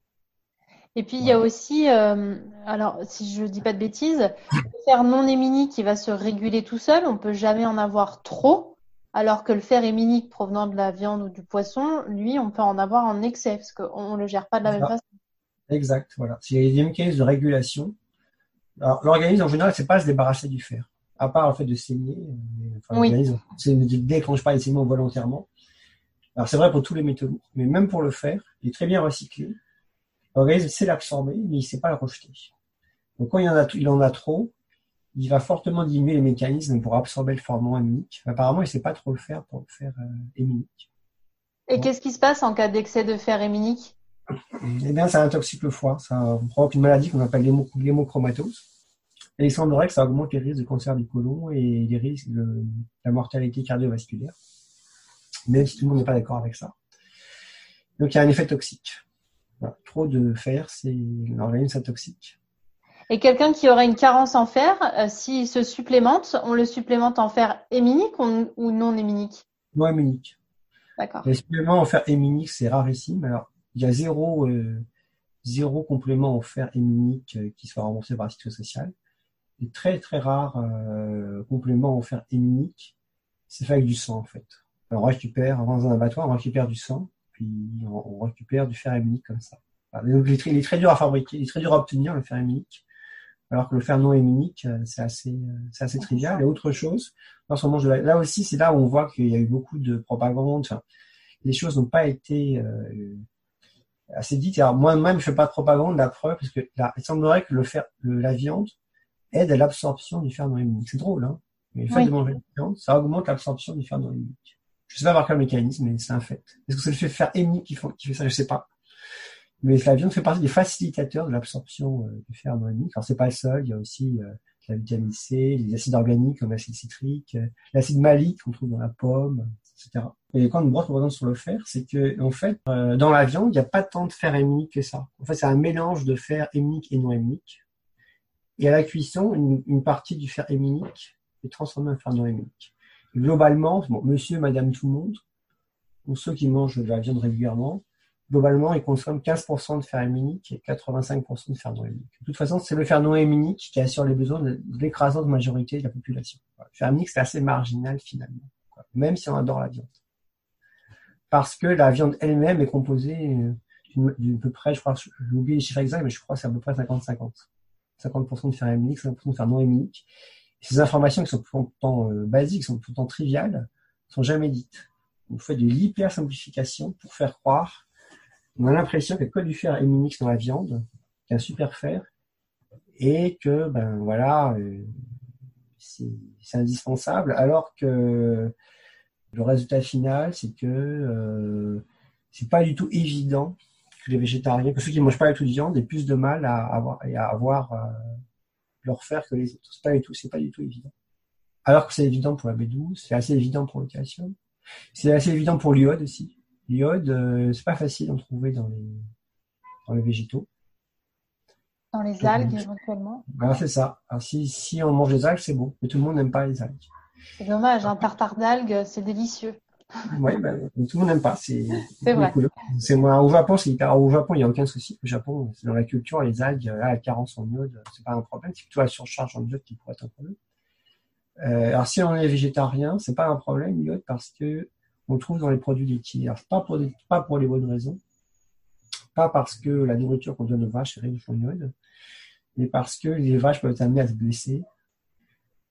Et puis il y a aussi, euh, alors si je dis pas de bêtises, le fer non héminique qui va se réguler tout seul, on peut jamais en avoir trop, alors que le fer héminique provenant de la viande ou du poisson, lui, on peut en avoir en excès parce qu'on le gère pas de la même façon. Exact, voilà. Il y a des mécanismes de régulation. Alors l'organisme en général, c'est pas se débarrasser du fer, à part le fait de saigner. Enfin, oui. L'organisme ne déclenche pas les saignements volontairement. Alors c'est vrai pour tous les métaux lourds, mais même pour le fer, il est très bien recyclé L'organisme sait l'absorber, mais il ne sait pas le rejeter. Donc quand il en a, il en a trop, il va fortement diminuer les mécanismes pour absorber le formant héminique. Apparemment, il ne sait pas trop le faire pour le faire euh, héminique. Et qu'est-ce qui se passe en cas d'excès de fer héminique Eh bien, ça intoxique le foie. Ça provoque une maladie qu'on appelle l'hémochromatose. Et il semblerait que ça augmente les risques de cancer du côlon et les risques de la mortalité cardiovasculaire. Même si tout le monde n'est pas d'accord avec ça. Donc, il y a un effet toxique trop de fer, c'est l'organisme toxique. Et quelqu'un qui aurait une carence en fer, euh, s'il se supplémente, on le supplémente en fer héminique ou, non héminique? Non héminique. D'accord. Les suppléments en fer héminique, c'est rarissime. Alors, il y a zéro, zéro complément offert héminique qui soit remboursé par la sécurité sociale. Et très très rares compléments offerts héminiques, c'est fait avec du sang en fait. on récupère, avant dans un abattoir, on récupère du sang, puis on, récupère du fer héminique comme ça. Donc, il est très dur à fabriquer, il est très dur à obtenir le fer héminique alors que le fer non héminique, euh, c'est assez, euh, c'est assez trivial. Et autre chose, là aussi, c'est là où on voit qu'il y a eu beaucoup de propagande. Enfin, les choses n'ont pas été euh, assez dites. Alors moi-même, je fais pas de propagande, la preuve, parce que là, il semblerait que le fer, la viande aide à l'absorption du fer non héminique. C'est drôle, hein Mais le fait de manger la viande, ça augmente l'absorption du fer non héminique. Je sais pas par quel mécanisme, mais c'est un fait. Est-ce que c'est le fait fer héminique qui, qui fait ça? Je sais pas. Mais la viande fait partie des facilitateurs de l'absorption euh, du fer héminique. Alors c'est pas le seul, il y a aussi euh, la vitamine les acides organiques comme l'acide citrique, euh, l'acide malique qu'on trouve dans la pomme, etc. Et quand on brosse par exemple sur le fer, c'est que en fait dans la viande il n'y a pas tant de fer héminique que ça. En fait c'est un mélange de fer héminique et non héminique. Et à la cuisson, une, partie du fer héminique est transformée en fer non héminique. globalement, bon, monsieur, madame, tout le monde, ou ceux qui mangent de la viande régulièrement, globalement, ils consomment 15% de fer héminique et 85% de fer non héminique. De toute façon, c'est le fer non héminique qui assure les besoins de l'écrasante majorité de la population. Le fer héminique, c'est assez marginal finalement, même si on adore la viande. Parce que la viande elle-même est composée euh, d'une peu près, je crois, j'ai oublié les chiffres exacts, mais je crois que c'est à peu près 50-50. 50%, de fer héminique, 50% de fer non héminique. ces informations qui sont pourtant euh, basiques, sont pourtant triviales, sont jamais dites. On fait de l'hyper simplification pour faire croire on a l'impression que du fer héminique dans la viande, qu'il y a un super fer, et que, ben voilà, euh, c'est indispensable, alors que le résultat final, c'est que euh, c'est pas du tout évident que les végétariens, que ceux qui ne mangent pas du tout de viande aient plus de mal à avoir, à avoir euh, leur fer que les autres. C'est pas du tout, c'est pas du tout évident. Alors que c'est évident pour la B12, c'est assez évident pour le calcium, c'est assez évident pour l'iode aussi. L'iode, euh, c'est pas facile d'en trouver dans les, dans les végétaux. Dans les algues, éventuellement. Voilà, c'est ça. Alors, si, si on mange des algues, c'est bon. Mais tout le monde n'aime pas les algues. C'est dommage, un tartare d'algues, c'est délicieux. Oui, ben, tout le monde n'aime pas. C'est vrai. C'est moi, au Japon, c'est hyper, au Japon, il n'y a aucun souci. Au Japon, c'est dans la culture, les algues, là, la carence en iode, c'est pas un problème. C'est plutôt la surcharge en iode qui pourrait être un problème. Euh, alors, si on est végétarien, c'est pas un problème, l'iode, parce que on trouve dans les produits laitiers. pas pour, pas pour les bonnes raisons, pas parce que la nourriture qu'on donne aux vaches est riche en iode, mais parce que les vaches peuvent être amenées à se blesser.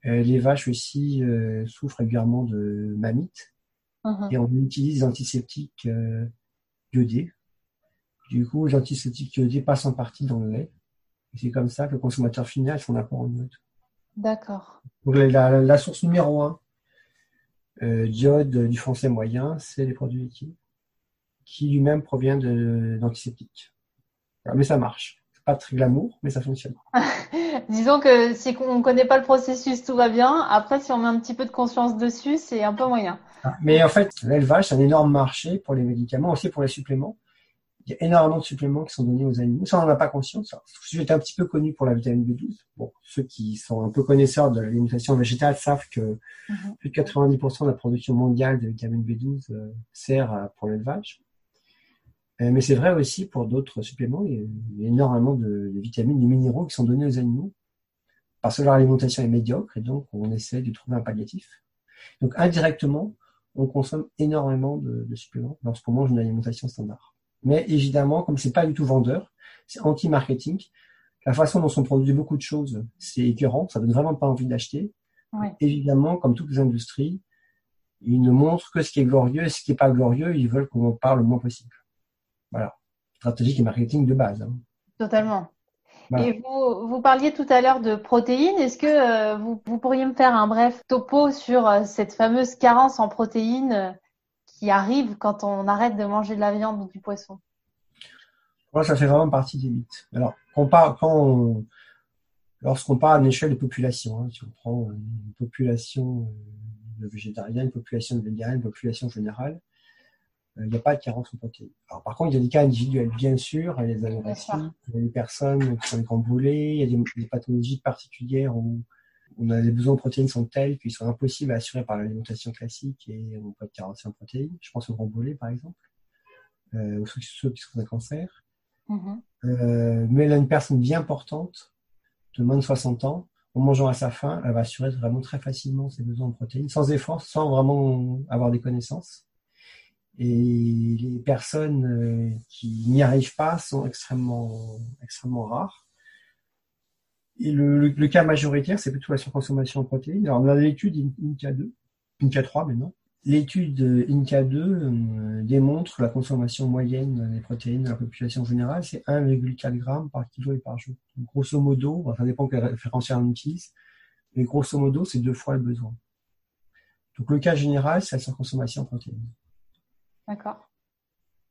Euh, les vaches aussi euh, souffrent régulièrement de mammites uh-huh. et on utilise des antiseptiques euh, iodés. Du coup, les antiseptiques iodés passent en partie dans le lait. Et c'est comme ça que le consommateur final son apport en iode. D'accord. La, la, source numéro un diode du français moyen, c'est les produits laitiers, qui lui-même provient d'antiseptiques. mais ça marche. C'est pas très glamour, mais ça fonctionne. Disons que si on ne connaît pas le processus, tout va bien. Après, si on met un petit peu de conscience dessus, c'est un peu moyen. Ah, mais en fait, l'élevage, c'est un énorme marché pour les médicaments, aussi pour les suppléments il y a énormément de suppléments qui sont donnés aux animaux. Ça, on n'en a pas conscience. J'étais un petit peu connu pour la vitamine B12. Bon, ceux qui sont un peu connaisseurs de l'alimentation végétale savent que mhm. plus de 90% de la production mondiale de vitamine B12 euh, sert pour l'élevage. Euh, mais c'est vrai aussi pour d'autres suppléments. Il y a énormément de, vitamines, de minéraux qui sont donnés aux animaux parce que leur alimentation est médiocre et donc on essaie de trouver un palliatif. Donc indirectement, on consomme énormément de, de suppléments lorsqu'on mange une alimentation standard. Mais évidemment, comme c'est pas du tout vendeur, c'est anti-marketing. La façon dont sont produites beaucoup de choses, c'est écœurant, ça donne vraiment pas envie d'acheter. Évidemment, comme toutes les industries, ils ne montrent que ce qui est glorieux et ce qui n'est pas glorieux, ils veulent qu'on en parle le moins possible. Voilà. Stratégie et marketing de base. Hein. Totalement. Et vous, vous parliez tout à l'heure de protéines. Est-ce que euh, vous, vous, pourriez me faire un bref topo sur euh, cette fameuse carence en protéines qui arrive quand on arrête de manger de la viande ou du poisson Moi, ça fait vraiment partie des mythes. Alors, quand on parle, quand lorsqu'on parle à une échelle de population, hein, si on prend une population de végétariens, une population de véganes, une population générale, euh, il n'y a pas de carence en protéines. Alors, par contre, il y a des cas individuels, bien sûr, il y a des anorexies, il y a des personnes qui sont écrambouillées, il y a des, des pathologies particulières où on a des besoins en protéines sont tels qu'ils sont impossibles à assurer par l'alimentation classique et on peut être carencé en protéines. Je pense au grand par exemple. euh, ou ceux, qui sont un cancer. Mm-hmm. Euh, mais là, une personne bien portante, de moins de 60 ans, en mangeant à sa faim, elle va assurer vraiment très facilement ses besoins en protéines, sans effort, sans vraiment avoir des connaissances. Et les personnes euh, qui n'y arrivent pas sont extrêmement, extrêmement rares. Et le, le, cas majoritaire, c'est plutôt la surconsommation en protéines. Alors, on a l'étude INCA2, INCA3 maintenant. L'étude INCA2 euh, démontre la consommation moyenne des protéines de la population générale, c'est 1,4 g par kilo et par jour. Donc, grosso modo, ça dépend quel référentiel on utilise, mais grosso modo, c'est deux fois le besoin. Donc le cas général, c'est la surconsommation en protéines. D'accord.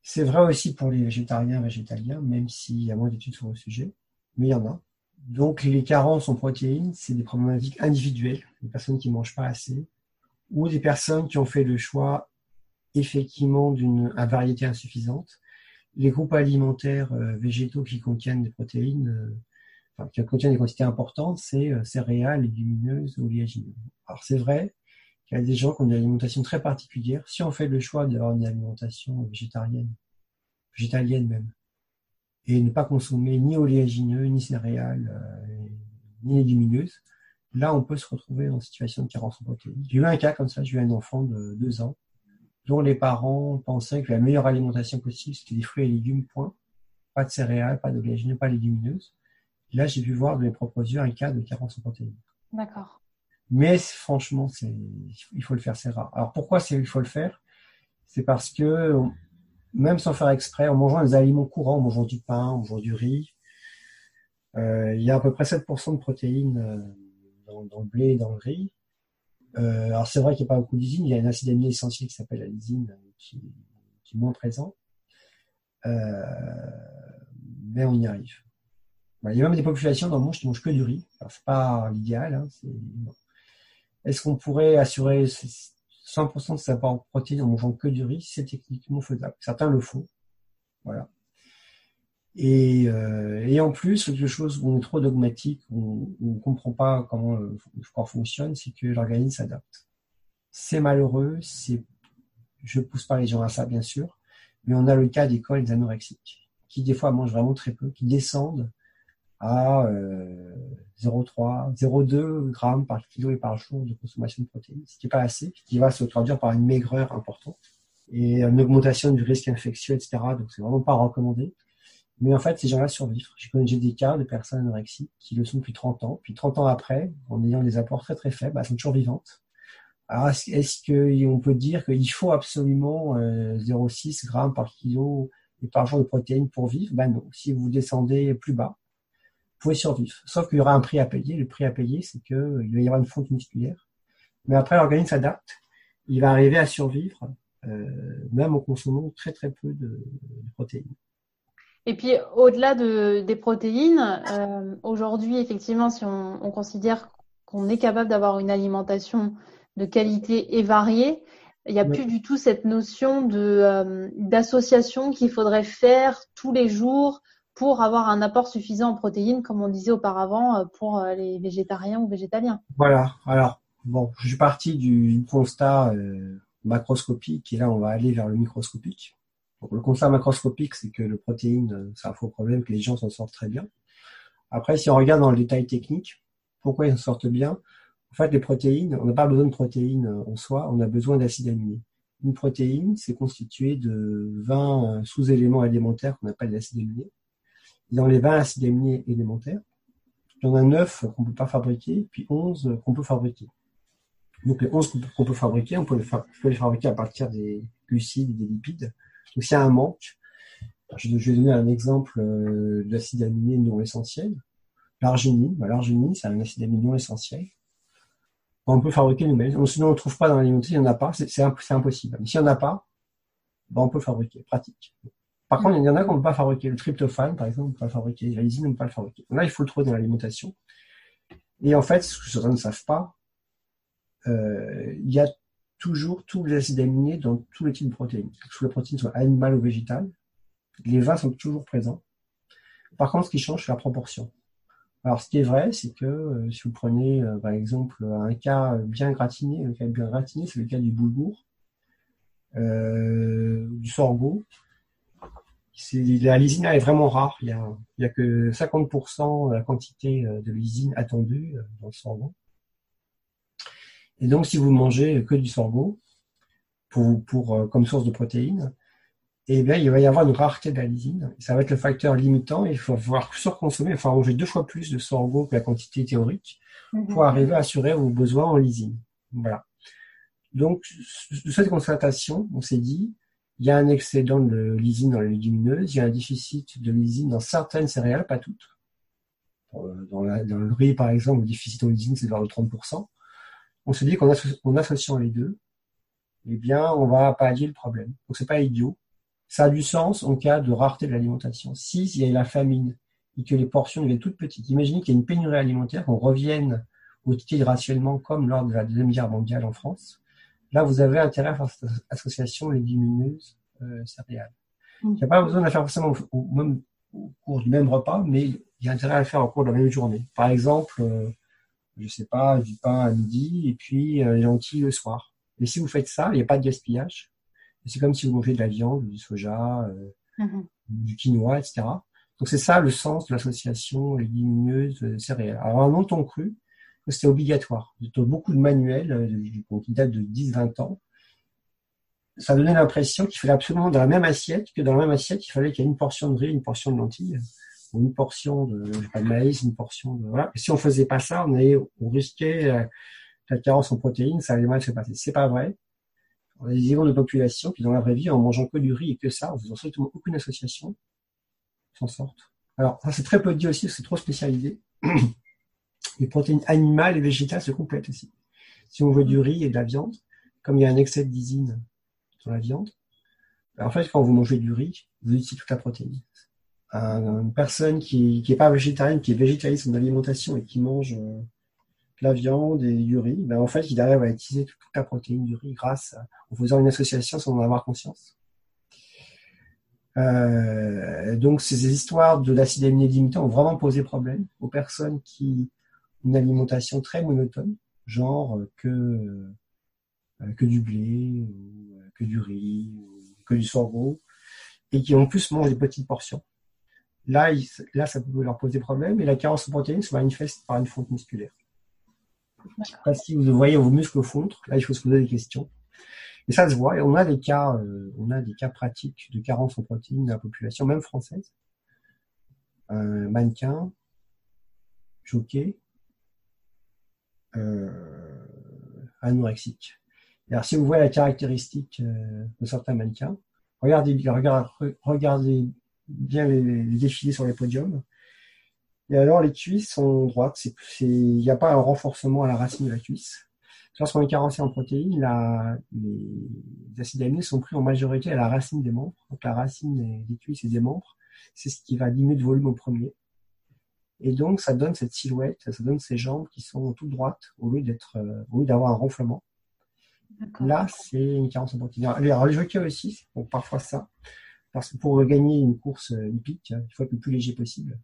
C'est vrai aussi pour les végétariens végétaliens, même s'il y a moins d'études sur le sujet, mais il y en a. Donc les carences en protéines, c'est des problématiques individuelles, des personnes qui ne mangent pas assez, ou des personnes qui ont fait le choix effectivement d'une variété insuffisante. Les groupes alimentaires euh, végétaux qui contiennent des protéines, euh, enfin, qui contiennent des quantités importantes, c'est euh, céréales, légumineuses, oléagineuses. Alors c'est vrai qu'il y a des gens qui ont une alimentation très particulière. Si on fait le choix d'avoir une alimentation végétarienne, végétalienne même, et ne pas consommer ni oléagineux, ni céréales, ni légumineuses, là, on peut se retrouver en situation de carence en protéines. J'ai eu un cas comme ça, j'ai eu un enfant de deux ans, dont les parents pensaient que la meilleure alimentation possible, c'était des fruits et légumes, point. Pas de céréales, pas d'oléagineux, pas de légumineuses. là, j'ai pu voir de mes propres yeux un cas de carence en protéines. D'accord. Mais franchement, c'est, il faut le faire, c'est rare. Alors pourquoi c'est, il faut le faire? C'est parce que même sans faire exprès, en mangeant des aliments courants, en mangeant du pain, en mangeant du riz, euh, il y a à peu près 7% de protéines euh, dans, le blé et dans le riz. Euh, alors c'est vrai qu'il n'y a pas beaucoup d'usines, il y a un acide aminé essentiel qui s'appelle la lysine qui, est moins présent. Mais on y arrive. il y a même des populations dans le monde qui ne mangent que du riz. C'est pas l'idéal. Hein, Est-ce qu'on pourrait assurer 100% de sa part en protéines en mangeant que du riz C'est techniquement faisable. Certains le font. Voilà. Et, euh, en plus, quelque chose où on est trop dogmatique, où on ne comprend pas comment le, corps fonctionne, c'est que l'organisme s'adapte. C'est malheureux, c'est, je pousse pas les gens à ça, bien sûr, mais on a le cas des cols anorexiques, qui des fois mangent vraiment très peu, qui descendent à euh, 0,3, 0,2 grammes par kilo et par jour de consommation de protéines, ce qui n'est pas assez, ce qui va se traduire par une maigreur importante et une augmentation du risque infectieux, etc. Donc c'est vraiment pas recommandé. Mais en fait, ces gens-là survivent. J'ai des cas de personnes anorexiques qui le sont depuis 30 ans. Puis 30 ans après, en ayant des apports très très faibles, elles sont toujours vivantes. Alors, est-ce qu'on peut dire qu'il faut absolument 0,6 euh, grammes par kilo et par jour de protéines pour vivre? Ben non. Si vous descendez plus bas, pouvez survivre. Sauf qu'il y aura un prix à payer. Le prix à payer, c'est qu'il va y avoir une fonte musculaire. Mais après, l'organisme s'adapte. Il va arriver à survivre, euh, même en consommant très très peu de protéines. Et puis, au-delà de, des protéines, euh, aujourd'hui, effectivement, si on, on considère qu'on est capable d'avoir une alimentation de qualité et variée, il n'y a plus du tout cette notion de euh, d'association qu'il faudrait faire tous les jours pour avoir un apport suffisant en protéines, comme on disait auparavant euh, pour euh, les végétariens ou végétaliens. Voilà. Alors, bon, je suis parti du constat macroscopique et là, on va aller vers le microscopique le constat macroscopique, c'est que le protéine, euh, c'est un faux problème, que les gens s'en sortent très bien. Après, si on regarde dans le détail technique, pourquoi ils s'en sortent bien? En fait, les protéines, on n'a pas besoin de protéines euh, en soi, on a besoin d'acides aminés. Une protéine, c'est constitué de 20 euh, sous-éléments élémentaires qu'on appelle des acides aminés. Dans les 20 acides aminés élémentaires, il y en a 9 qu'on ne peut pas fabriquer, puis 11 qu'on peut fabriquer. Donc les 11 qu'on peut fabriquer, on peut les, fabriquer à partir des glucides et des lipides. Donc s'il y a un manque, je, vais donner un exemple euh, d'acide aminé non essentiel. L'arginine, bah, l'arginine, c'est un acide aminé non essentiel. On peut fabriquer nous-mêmes. Sinon, on ne trouve pas dans l'alimentation, il n'y en a pas, c'est impossible. Mais s'il n'y en a pas, bah, on peut fabriquer, pratique. Par contre, il y en a qu'on ne peut pas fabriquer. Le tryptophane, par exemple, on ne peut pas le fabriquer. La lysine, on ne peut pas le fabriquer. Là, il faut le trouver dans l'alimentation. Et en fait, ce que certains ne savent pas, euh, il y a toujours tous les acides aminés dans tous les types de protéines, que les protéines soient animales ou végétales. Les 20 sont toujours présents. Par contre, ce qui change, c'est la proportion. Alors, ce qui est vrai, c'est que euh, si vous prenez, euh, par exemple, un cas bien gratiné, le cas bien gratiné, c'est le cas du boulgour, euh, du sorgho. La lysine est vraiment rare. Il y a, il y a que 50% de la quantité de lysine attendue dans le sorgho. Et donc, si vous mangez que du sorgho, pour, pour, comme source de protéines, eh bien, il va y avoir une rareté de la lysine. Ça va être le facteur limitant. Il faut pouvoir surconsommer, enfin manger deux fois plus de sorgho que la quantité théorique mhm. pour arriver à assurer vos besoins en lysine. Voilà. Donc, de cette constatation, on s'est dit, il y a un excédent de lysine dans les légumineuses, il y a un déficit de lysine dans certaines céréales, pas toutes. Dans, le riz, par exemple, le déficit en lysine, c'est vers le 30%. On se dit qu'en associant les deux, eh bien, on va pallier le problème. Donc, c'est pas idiot ça a du sens en cas de rareté de l'alimentation. Si il y a la famine et que les portions deviennent toutes petites, imaginez qu'il y a une pénurie alimentaire, qu'on revienne au titre rationnement comme lors de la Deuxième Guerre mondiale en France. Là, vous avez intérêt à faire cette association légumineuse euh, céréales. Mmh. Il n'y a pas besoin de la faire forcément au, même, au, cours du même repas, mais il y a intérêt à le faire au cours de la même journée. Par exemple, euh, je sais pas, du pain à midi et puis euh, les lentilles le soir. Et si vous faites ça, il n'y a pas de gaspillage. C'est comme si vous mangez de la viande, du soja, euh, mhm. du quinoa, etc. Donc c'est ça le sens de l'association légumineuse euh, céréales. Alors longtemps cru que c'était obligatoire. Dans beaucoup de manuels euh, qui datent de 10-20 ans, ça donnait l'impression qu'il fallait absolument dans la même assiette, que dans la même assiette, il fallait qu'il y ait une portion de riz, une portion de lentilles, ou une portion de, maïs, une portion de, voilà. Si on faisait pas ça, on, on risquait la, carence en protéines, ça allait mal se passer. C'est pas vrai on a des millions de population qui, dans la vraie vie, en mangeant que du riz et que ça, en faisant strictement aucune association, s'en sortent. Alors, ça, c'est très peu dit aussi, c'est trop spécialisé. Les protéines animales et végétales se complètent aussi. Si on veut du riz et de la viande, comme il y a un excès de dans la viande, ben, en fait, quand vous mangez du riz, vous utilisez toute la protéine. une personne qui n'est pas végétarienne, qui est végétaliste en alimentation et qui mange euh, la viande et du riz, ben en fait, il arrive à utiliser toute la protéine du riz grâce en faisant une association sans en avoir conscience. Euh, donc, ces histoires de l'acide aminé limitant ont vraiment posé problème aux personnes qui une alimentation très monotone, genre que, euh, que du blé, ou euh, que du riz, ou que du sorgho, et qui en plus mangent des petites portions. Là, là, ça peut leur poser problème, et la carence en protéines se manifeste par une fonte musculaire. Que vous voyez vos muscles fondre, là il faut se poser des questions. Et ça se voit, et on a des cas, euh, on a des cas pratiques de carence en protéines dans la population, même française. Euh, mannequin, jockey, euh, anorexique. alors si vous voyez la caractéristique euh, de certains mannequins, regardez, regardez, bien les, les défilés sur les podiums. Et alors, les cuisses sont droites. Il n'y a pas un renforcement à la racine de la cuisse. Lorsqu'on est carencé en protéines, les acides aminés sont pris en majorité à la racine des membres. Donc, la racine des, cuisses et des membres, c'est ce qui va diminuer de volume au premier. Et donc, ça donne cette silhouette, ça donne ces jambes qui sont toutes droites au lieu d'être, euh, au lieu d'avoir un ronflement. Là, c'est une carence en protéines. Alors, les jockeys aussi, parfois ça. Parce que pour gagner une course hippique, il faut être le plus léger possible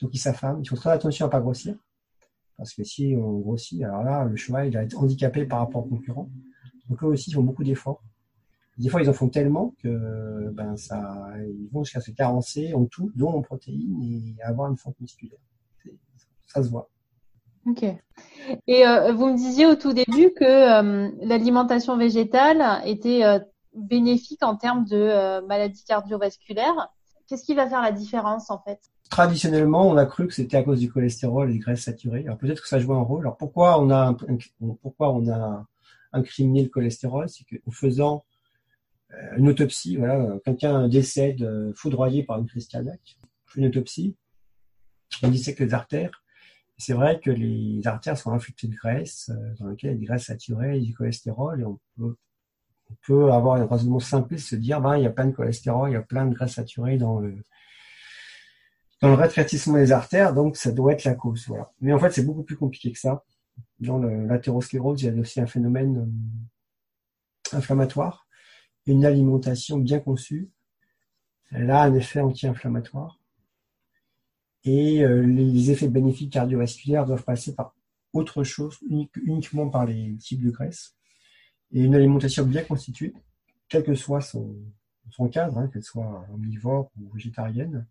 donc ils s'affament. Il faut très attention à pas grossir. Parce que si on grossit, alors là, le cheval, il va être handicapé par rapport aux concurrents. Donc eux aussi, ils font beaucoup d'efforts. Des fois, ils en font tellement que ben ça, ils vont jusqu'à se carencer en tout, dont en protéines, et avoir une fonte musculaire. Ça se voit. Ok. Et euh, vous me disiez au tout début que euh, l'alimentation végétale était euh, bénéfique en termes de maladies cardiovasculaires. Qu'est-ce qui va faire la différence en fait? Traditionnellement, on a cru que c'était à cause du cholestérol et des graisses saturées. Alors peut-être que ça joue un rôle. Alors pourquoi on a pourquoi on a incriminé le cholestérol, c'est qu'en faisant une autopsie, voilà, quelqu'un décède euh, foudroyé par une crise cardiaque, une autopsie, on dissèque les artères. C'est vrai que les artères sont infectées de graisse, euh, dans lesquelles il y a des graisses saturées du cholestérol, et on peut, avoir un raisonnement simple, se dire, ben, il y a plein de cholestérol, il y a plein de graisses saturées dans le, dans des artères, donc ça doit être la cause. Voilà. Mais en fait, c'est beaucoup plus compliqué que ça. Dans l'athérosclérose, il y a aussi un phénomène euh, inflammatoire. Une alimentation bien conçue, elle a un effet anti-inflammatoire. Et euh, les effets bénéfiques cardiovasculaires doivent passer par autre chose, uniquement par les types de graisse. Et une alimentation bien constituée, quel que soit son, cadre, hein, qu'elle soit omnivore ou végétarienne,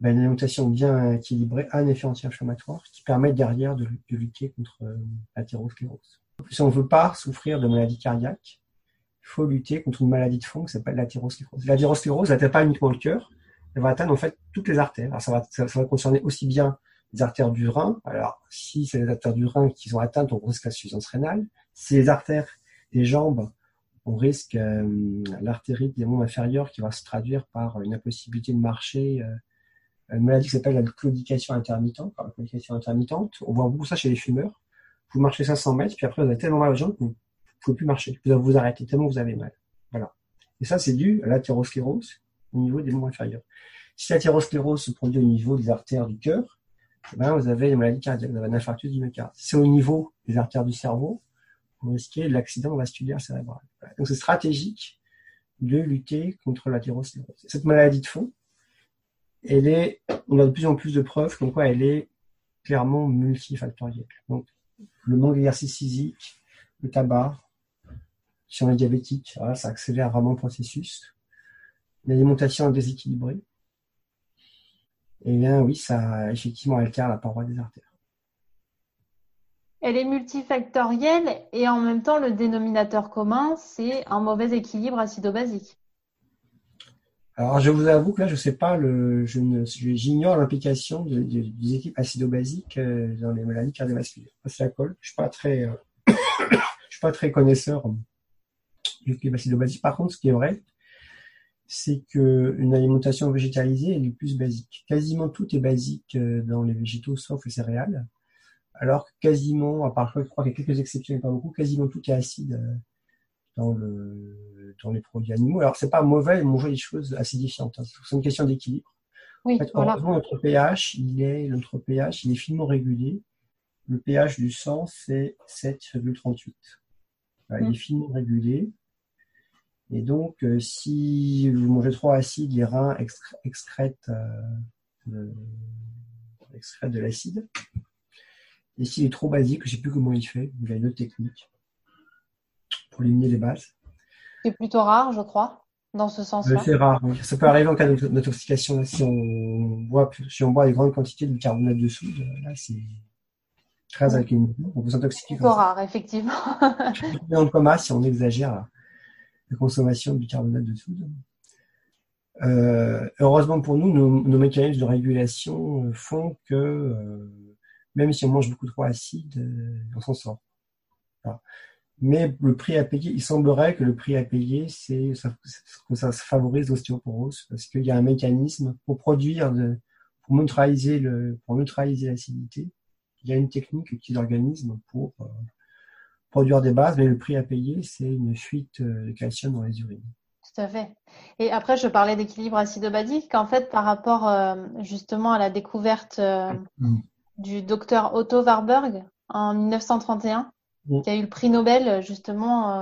ben, une alimentation bien équilibrée a un effet anti-inflammatoire qui permet derrière de, lutter contre euh, l'athérosclérose. Si on ne veut pas souffrir de maladies cardiaques, faut lutter contre une maladie de fond qui s'appelle l'athérosclérose. L'athérosclérose n'atteint pas uniquement le cœur, elle va atteindre en fait toutes les artères. Alors, ça, va, concerner aussi bien les artères du rein. Alors, si c'est les artères du rein qui sont atteintes, on risque l'insuffisance rénale. Si les artères des jambes, on risque euh, l'artérite des membres inférieurs qui va se traduire par une impossibilité de marcher, euh, une maladie qui s'appelle la claudication intermittente. la claudication intermittente, on voit beaucoup ça chez les fumeurs. Vous marchez 500 mètres, puis après vous avez tellement mal aux jambes pouvez plus marcher. Vous vous arrêter tellement vous avez mal. Voilà. Et ça, c'est dû à l'athérosclérose au niveau des membres inférieurs. Si l'athérosclérose se produit au niveau des artères du cœur, eh ben, vous avez une maladie cardiaque, vous avez un infarctus du myocarde. Si c'est au niveau des artères du cerveau, vous risquez l'accident vasculaire cérébral. Donc c'est stratégique de lutter contre l'athérosclérose. Cette maladie de fond, elle est, on a de plus en plus de preuves comme quoi elle est clairement multifactorielle. Donc, le manque d'exercice physique, le tabac, si on est diabétique, ça accélère vraiment le processus. L'alimentation déséquilibrée, et eh bien oui, ça effectivement altère la paroi des artères. Elle est multifactorielle et en même temps, le dénominateur commun, c'est un mauvais équilibre acido-basique. Alors, je vous avoue que là, je sais pas, le, je j'ignore l'implication de, des équipes acido-basiques euh, dans les maladies cardiovasculaires. C'est la colle. Je suis pas très, euh, je suis pas très connaisseur du. Par contre, ce qui est vrai, c'est que une alimentation végétalisée elle est plus basique. Quasiment tout est basique euh, dans les végétaux, sauf les céréales. Alors que quasiment, à part je crois qu'il y a quelques exceptions, mais pas beaucoup, quasiment tout est acide euh, dans le dans les produits animaux. Alors c'est pas mauvais manger des choses acidifiantes. Hein. C'est une question d'équilibre. Oui, en fait, heureusement, notre pH, il est notre pH, il est finement régulé. Le pH du sang, c'est 7,38. Il est mm. finement régulé. Et donc, euh, si vous mangez trop acide, les reins excrètent, euh, de l'acide. Et s'il est trop basique, je ne sais plus comment il fait, il a une autre technique pour éliminer les bases. C'est plutôt rare, je crois, dans ce sens-là. C'est rare, Ça peut arriver en cas d'intoxication. Si on boit, si on boit des grandes quantités de carbonate de soude, là, c'est très alcoolisé. On peut s'intoxiquer. C'est rare, effectivement. dans le coma si on exagère la consommation du carbonate de soude. Euh, heureusement pour nous, nos, mécanismes de régulation euh, font que euh, même si on mange beaucoup trop acide, on s'en sort. Mais le prix à payer, il semblerait que le prix à payer, c'est ça, que ça favorise l'ostéoporose parce qu'il y a un mécanisme pour produire, de, pour neutraliser le, pour neutraliser l'acidité. Il y a une technique qu'utilisent l'organisme pour produire des bases, mais le prix à payer, c'est une fuite euh, de calcium dans les urines. Tout à fait. Et après, je parlais d'équilibre acido-basique. En fait, par rapport euh, justement à la découverte euh, mm. du docteur Otto Warburg en 1931, mm. qui a eu le prix Nobel justement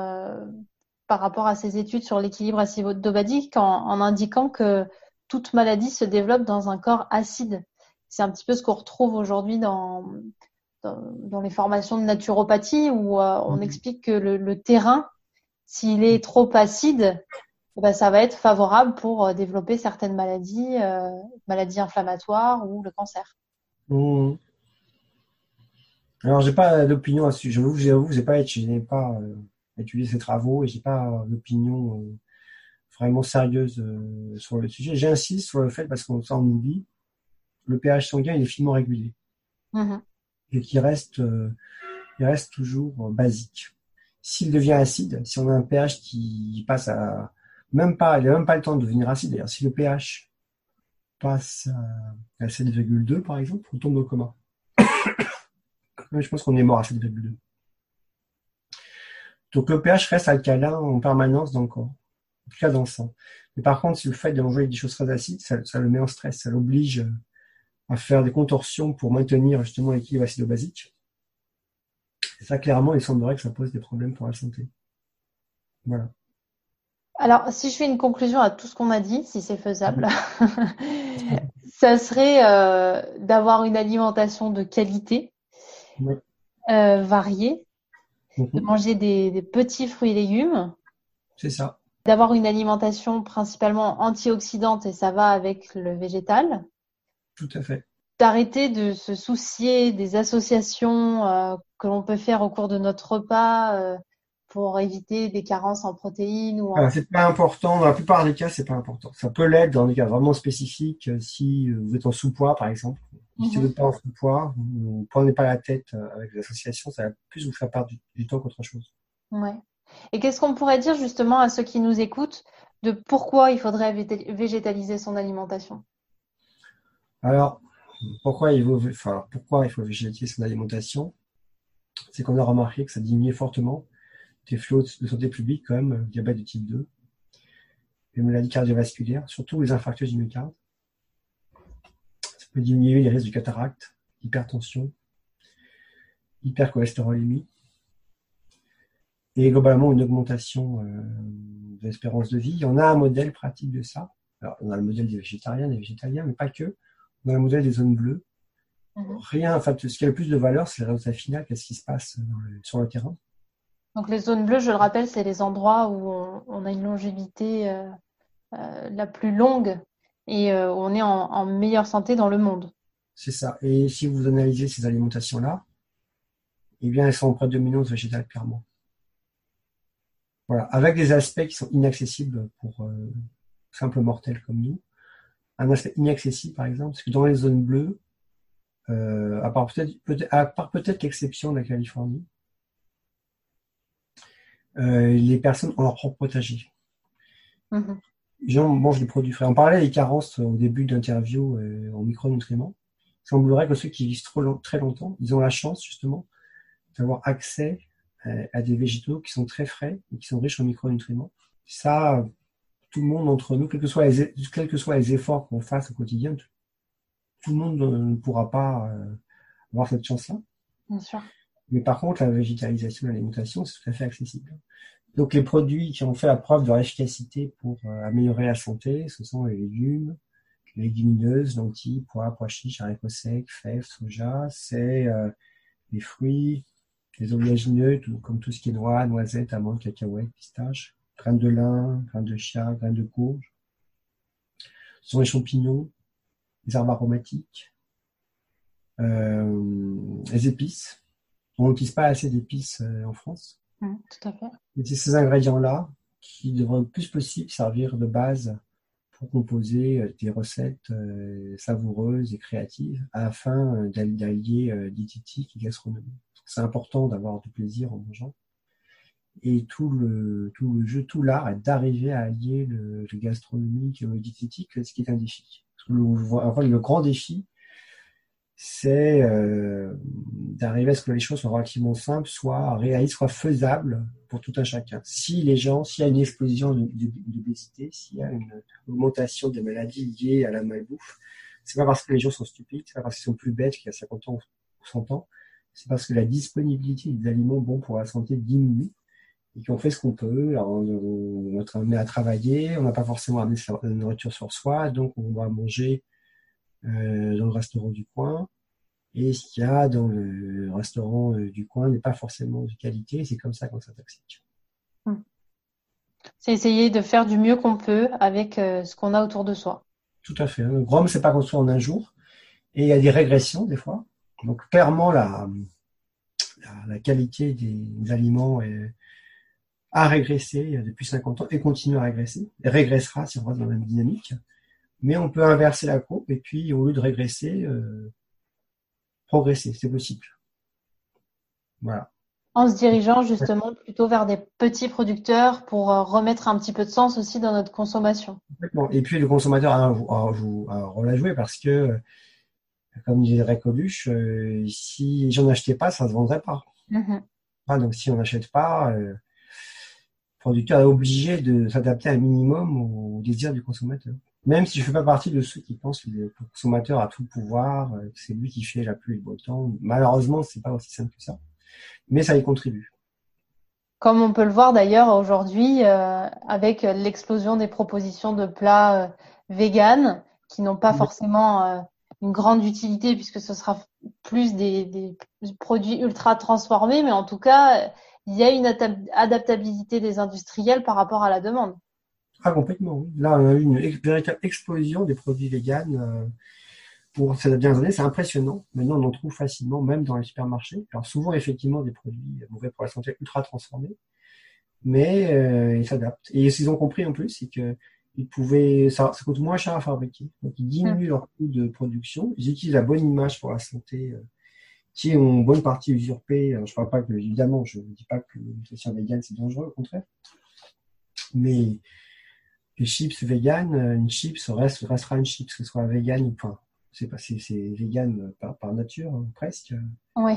par rapport à ses études sur l'équilibre acido-basique, en, en indiquant que toute maladie se développe dans un corps acide. C'est un petit peu ce qu'on retrouve aujourd'hui dans, dans, les formations de naturopathie où euh, on mhm. explique que le, terrain, s'il est trop acide, eh ben, ça va être favorable pour euh, développer certaines maladies, euh, maladies inflammatoires ou le cancer. Mmh. Alors, j'ai pas d'opinion à ce sujet. J'avoue, j'avoue, j'ai pas, je n'ai pas étudié ces travaux et j'ai pas d'opinion vraiment sérieuse sur le sujet. J'insiste sur le fait parce qu'on s'en oublie. Le pH sanguin il est finement régulé. Mmh et qui reste, euh, il reste toujours basique. S'il devient acide, si on a un pH qui passe à même pas, il n'a même pas le temps de devenir acide. D'ailleurs, si le pH passe à, 7,2 par exemple, on tombe dans le coma. Je pense qu'on est mort à 7,2. Donc le pH reste alcalin en permanence dans le corps, en tout cas dans le sang. Mais par contre, si le fait de manger des choses très acides, ça, ça le met en stress, ça l'oblige à faire des contorsions pour maintenir justement l'équilibre acido-basique. Et ça, clairement, il semblerait que ça pose des problèmes pour la santé. Voilà. Alors, si je fais une conclusion à tout ce qu'on a dit, si c'est faisable, ça serait euh, d'avoir une alimentation de qualité, euh, variée, mhm. de manger des, petits fruits et légumes. C'est ça. d'avoir une alimentation principalement antioxydante et ça va avec le végétal. Tout à fait. D'arrêter de se soucier des associations euh, que l'on peut faire au cours de notre repas euh, pour éviter des carences en protéines ou en... c'est pas important. Dans la plupart des cas, c'est pas important. Ça peut l'être dans des cas vraiment spécifiques. Euh, si vous êtes en sous-poids, par exemple. Si vous n'êtes pas en sous-poids, vous ne prenez pas la tête avec les associations, ça va plus vous faire perdre du, temps qu'autre chose. Ouais. Et qu'est-ce qu'on pourrait dire justement à ceux qui nous écoutent de pourquoi il faudrait végétaliser son alimentation? Alors, pourquoi il faut, enfin, pourquoi il faut végétaliser son alimentation? C'est qu'on a remarqué que ça diminuait fortement des flots de santé publique comme le diabète de type 2, les maladies cardiovasculaires, surtout les infarctus du myocarde. Ça peut diminuer les risques de cataracte, hypertension, hypercholestérolémie et globalement une augmentation euh, de l'espérance de vie. On a un modèle pratique de ça. Alors, on a le modèle des végétariens, des végétaliens, mais pas que. A le modèle des zones bleues. Mhm. Rien, en fait, ce qui a le plus de valeur, c'est le résultat final, qu'est-ce qui se passe sur le terrain? Donc les zones bleues, je le rappelle, c'est les endroits où on, a une longévité euh, euh, la plus longue et où on est en, meilleure santé dans le monde. C'est ça. Et si vous analysez ces alimentations-là, eh bien, elles sont en prédominance végétale, clairement. Voilà, avec des aspects qui sont inaccessibles pour euh, simples mortels comme nous. Un aspect inaccessible, par exemple, c'est que dans les zones bleues, euh, à part peut-être peut peut l'exception de la Californie, euh, les personnes ont leur propre potager. Mm-hmm. Les gens mangent des produits frais. On parlait des carences au début de l'interview euh, en micronutriments. Il semblerait que ceux qui vivent trop très longtemps, ils ont la chance justement d'avoir accès euh, à des végétaux qui sont très frais et qui sont riches en micronutriments. Ça, tout le monde entre nous, quels que soient les, quels que soient les efforts qu'on fasse au quotidien, tout, le monde ne pourra pas euh, avoir cette chance-là. Bien sûr. Mais par contre, la végétalisation de l'alimentation, c'est tout à fait accessible. Donc les produits qui ont fait la preuve de leur efficacité pour euh, améliorer la santé, ce sont les légumes, les légumineuses, lentilles, pois, pois chiches, haricots secs, fèves, soja. C'est les fruits, les oléagineux, comme tout ce qui est noix, noisettes, amandes, cacahuètes, pistaches, graines de lin, graines de chia, graines de courge. Ce sont les champignons, les arbres aromatiques, euh, les épices. On n'utilise pas assez d'épices euh, en France. Mmh, tout à fait. c'est ces ingrédients-là qui devraient le plus possible servir de base pour composer euh, des recettes savoureuses et créatives afin d'allier diététique et gastronomie c'est important d'avoir du plaisir en mangeant. Et tout le, tout le jeu, tout l'art est d'arriver à allier le, gastronomique et le diététique, ce qui est un défi. Le, le grand défi, c'est euh, d'arriver à ce que les choses soient relativement simples, soient réalistes, soient faisables pour tout un chacun. Si les gens, s'il y a une explosion d'obésité, s'il y a une augmentation des maladies liées à la malbouffe, c'est pas parce que les gens sont stupides, c'est pas parce qu'ils sont plus bêtes qu'il y a 50 ans ou 100 ans, c'est parce que la disponibilité des aliments bons pour la santé diminue et qu'on fait ce qu'on peut. on, est amené à travailler, on n'a pas forcément amené sa nourriture sur soi, donc on va manger euh, dans le restaurant du coin. Et ce qu'il y a dans le restaurant euh, du coin n'est pas forcément de qualité, c'est comme ça qu'on s'intoxique. Hum. C'est essayer de faire du mieux qu'on peut avec euh, ce qu'on a autour de soi. Tout à fait. Le Grom, c'est pas construit en un jour. Et il y a des régressions des fois. Donc clairement, la, la, qualité des, aliments a régressé depuis 50 ans et continue à régresser. Et régressera si on reste dans la même dynamique. Mais on peut inverser la courbe et puis au lieu de régresser, euh, progresser, c'est possible. Voilà. En se dirigeant justement plutôt vers des petits producteurs pour euh, remettre un petit peu de sens aussi dans notre consommation. Et puis le consommateur a un, rôle à jouer parce que comme dirait Coluche, euh, si les gens n'achetaient pas, ça ne se vendrait pas. Ah, donc si on n'achète pas, euh, producteur est obligé de s'adapter un minimum au désir du consommateur. Même si je ne fais pas partie de ceux qui pensent que le consommateur a tout le pouvoir, euh, que c'est lui qui fait la pluie et le beau temps. Malheureusement, c'est pas aussi simple que ça. Mais ça y contribue. Comme on peut le voir d'ailleurs aujourd'hui avec l'explosion des propositions de plats véganes qui n'ont pas forcément une grande utilité puisque ce sera plus des, produits ultra transformés, mais en tout cas, il y a une adaptabilité des industriels par rapport à la demande. Ah, complètement, oui. Là, on a eu une véritable explosion des produits véganes euh, pour ces dernières années. C'est impressionnant. Maintenant, on en trouve facilement, même dans les supermarchés. Alors, souvent, effectivement, des produits mauvais pour la santé, ultra transformés. Mais euh, ils s'adaptent. Et ce qu'ils ont compris en plus, c'est que ils pouvaient, ça, ça coûte moins cher à fabriquer. Donc, ils diminuent mmh. leur coût de production. Ils utilisent la bonne image pour la santé euh, qui est en bonne partie usurpée. Je ne parle pas que, évidemment, je ne dis pas que l'alimentation végane c'est dangereux, au contraire. Mais les chips vegan, une chips reste, restera une chips, que ce soit vegan ou pas. C'est pas, c'est, vegan par, nature, hein, presque. Oui.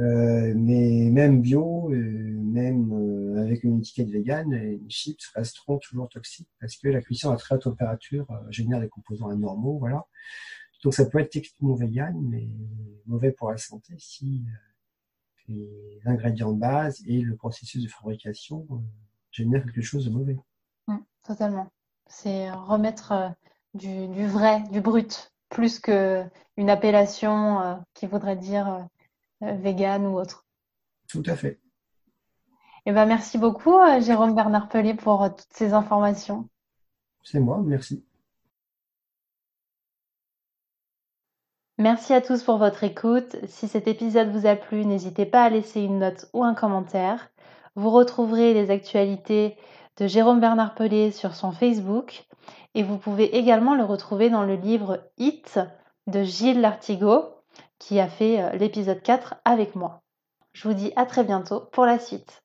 Euh, mais même bio, euh, même euh, avec une étiquette vegan, les chips resteront toujours toxiques parce que la cuisson à très haute température génère des composants anormaux, voilà. Donc ça peut être techniquement vegan, mais mauvais pour la santé si euh, les ingrédients de base et le processus de fabrication euh, génèrent quelque chose de mauvais. Mmh, totalement. C'est remettre euh, du, vrai, du brut, plus qu'une appellation qui voudrait dire vegan ou autre. Tout à fait. Eh ben, merci beaucoup, Jérôme Bernard Pelé, pour toutes ces informations. C'est moi, merci. Merci à tous pour votre écoute. Si cet épisode vous a plu, n'hésitez pas à laisser une note ou un commentaire. Vous retrouverez les actualités de Jérôme Bernard Pelé sur son Facebook et vous pouvez également le retrouver dans le livre Hit de Gilles Lartigot qui a fait euh, l'épisode 4 avec moi. Je vous dis à très bientôt pour la suite.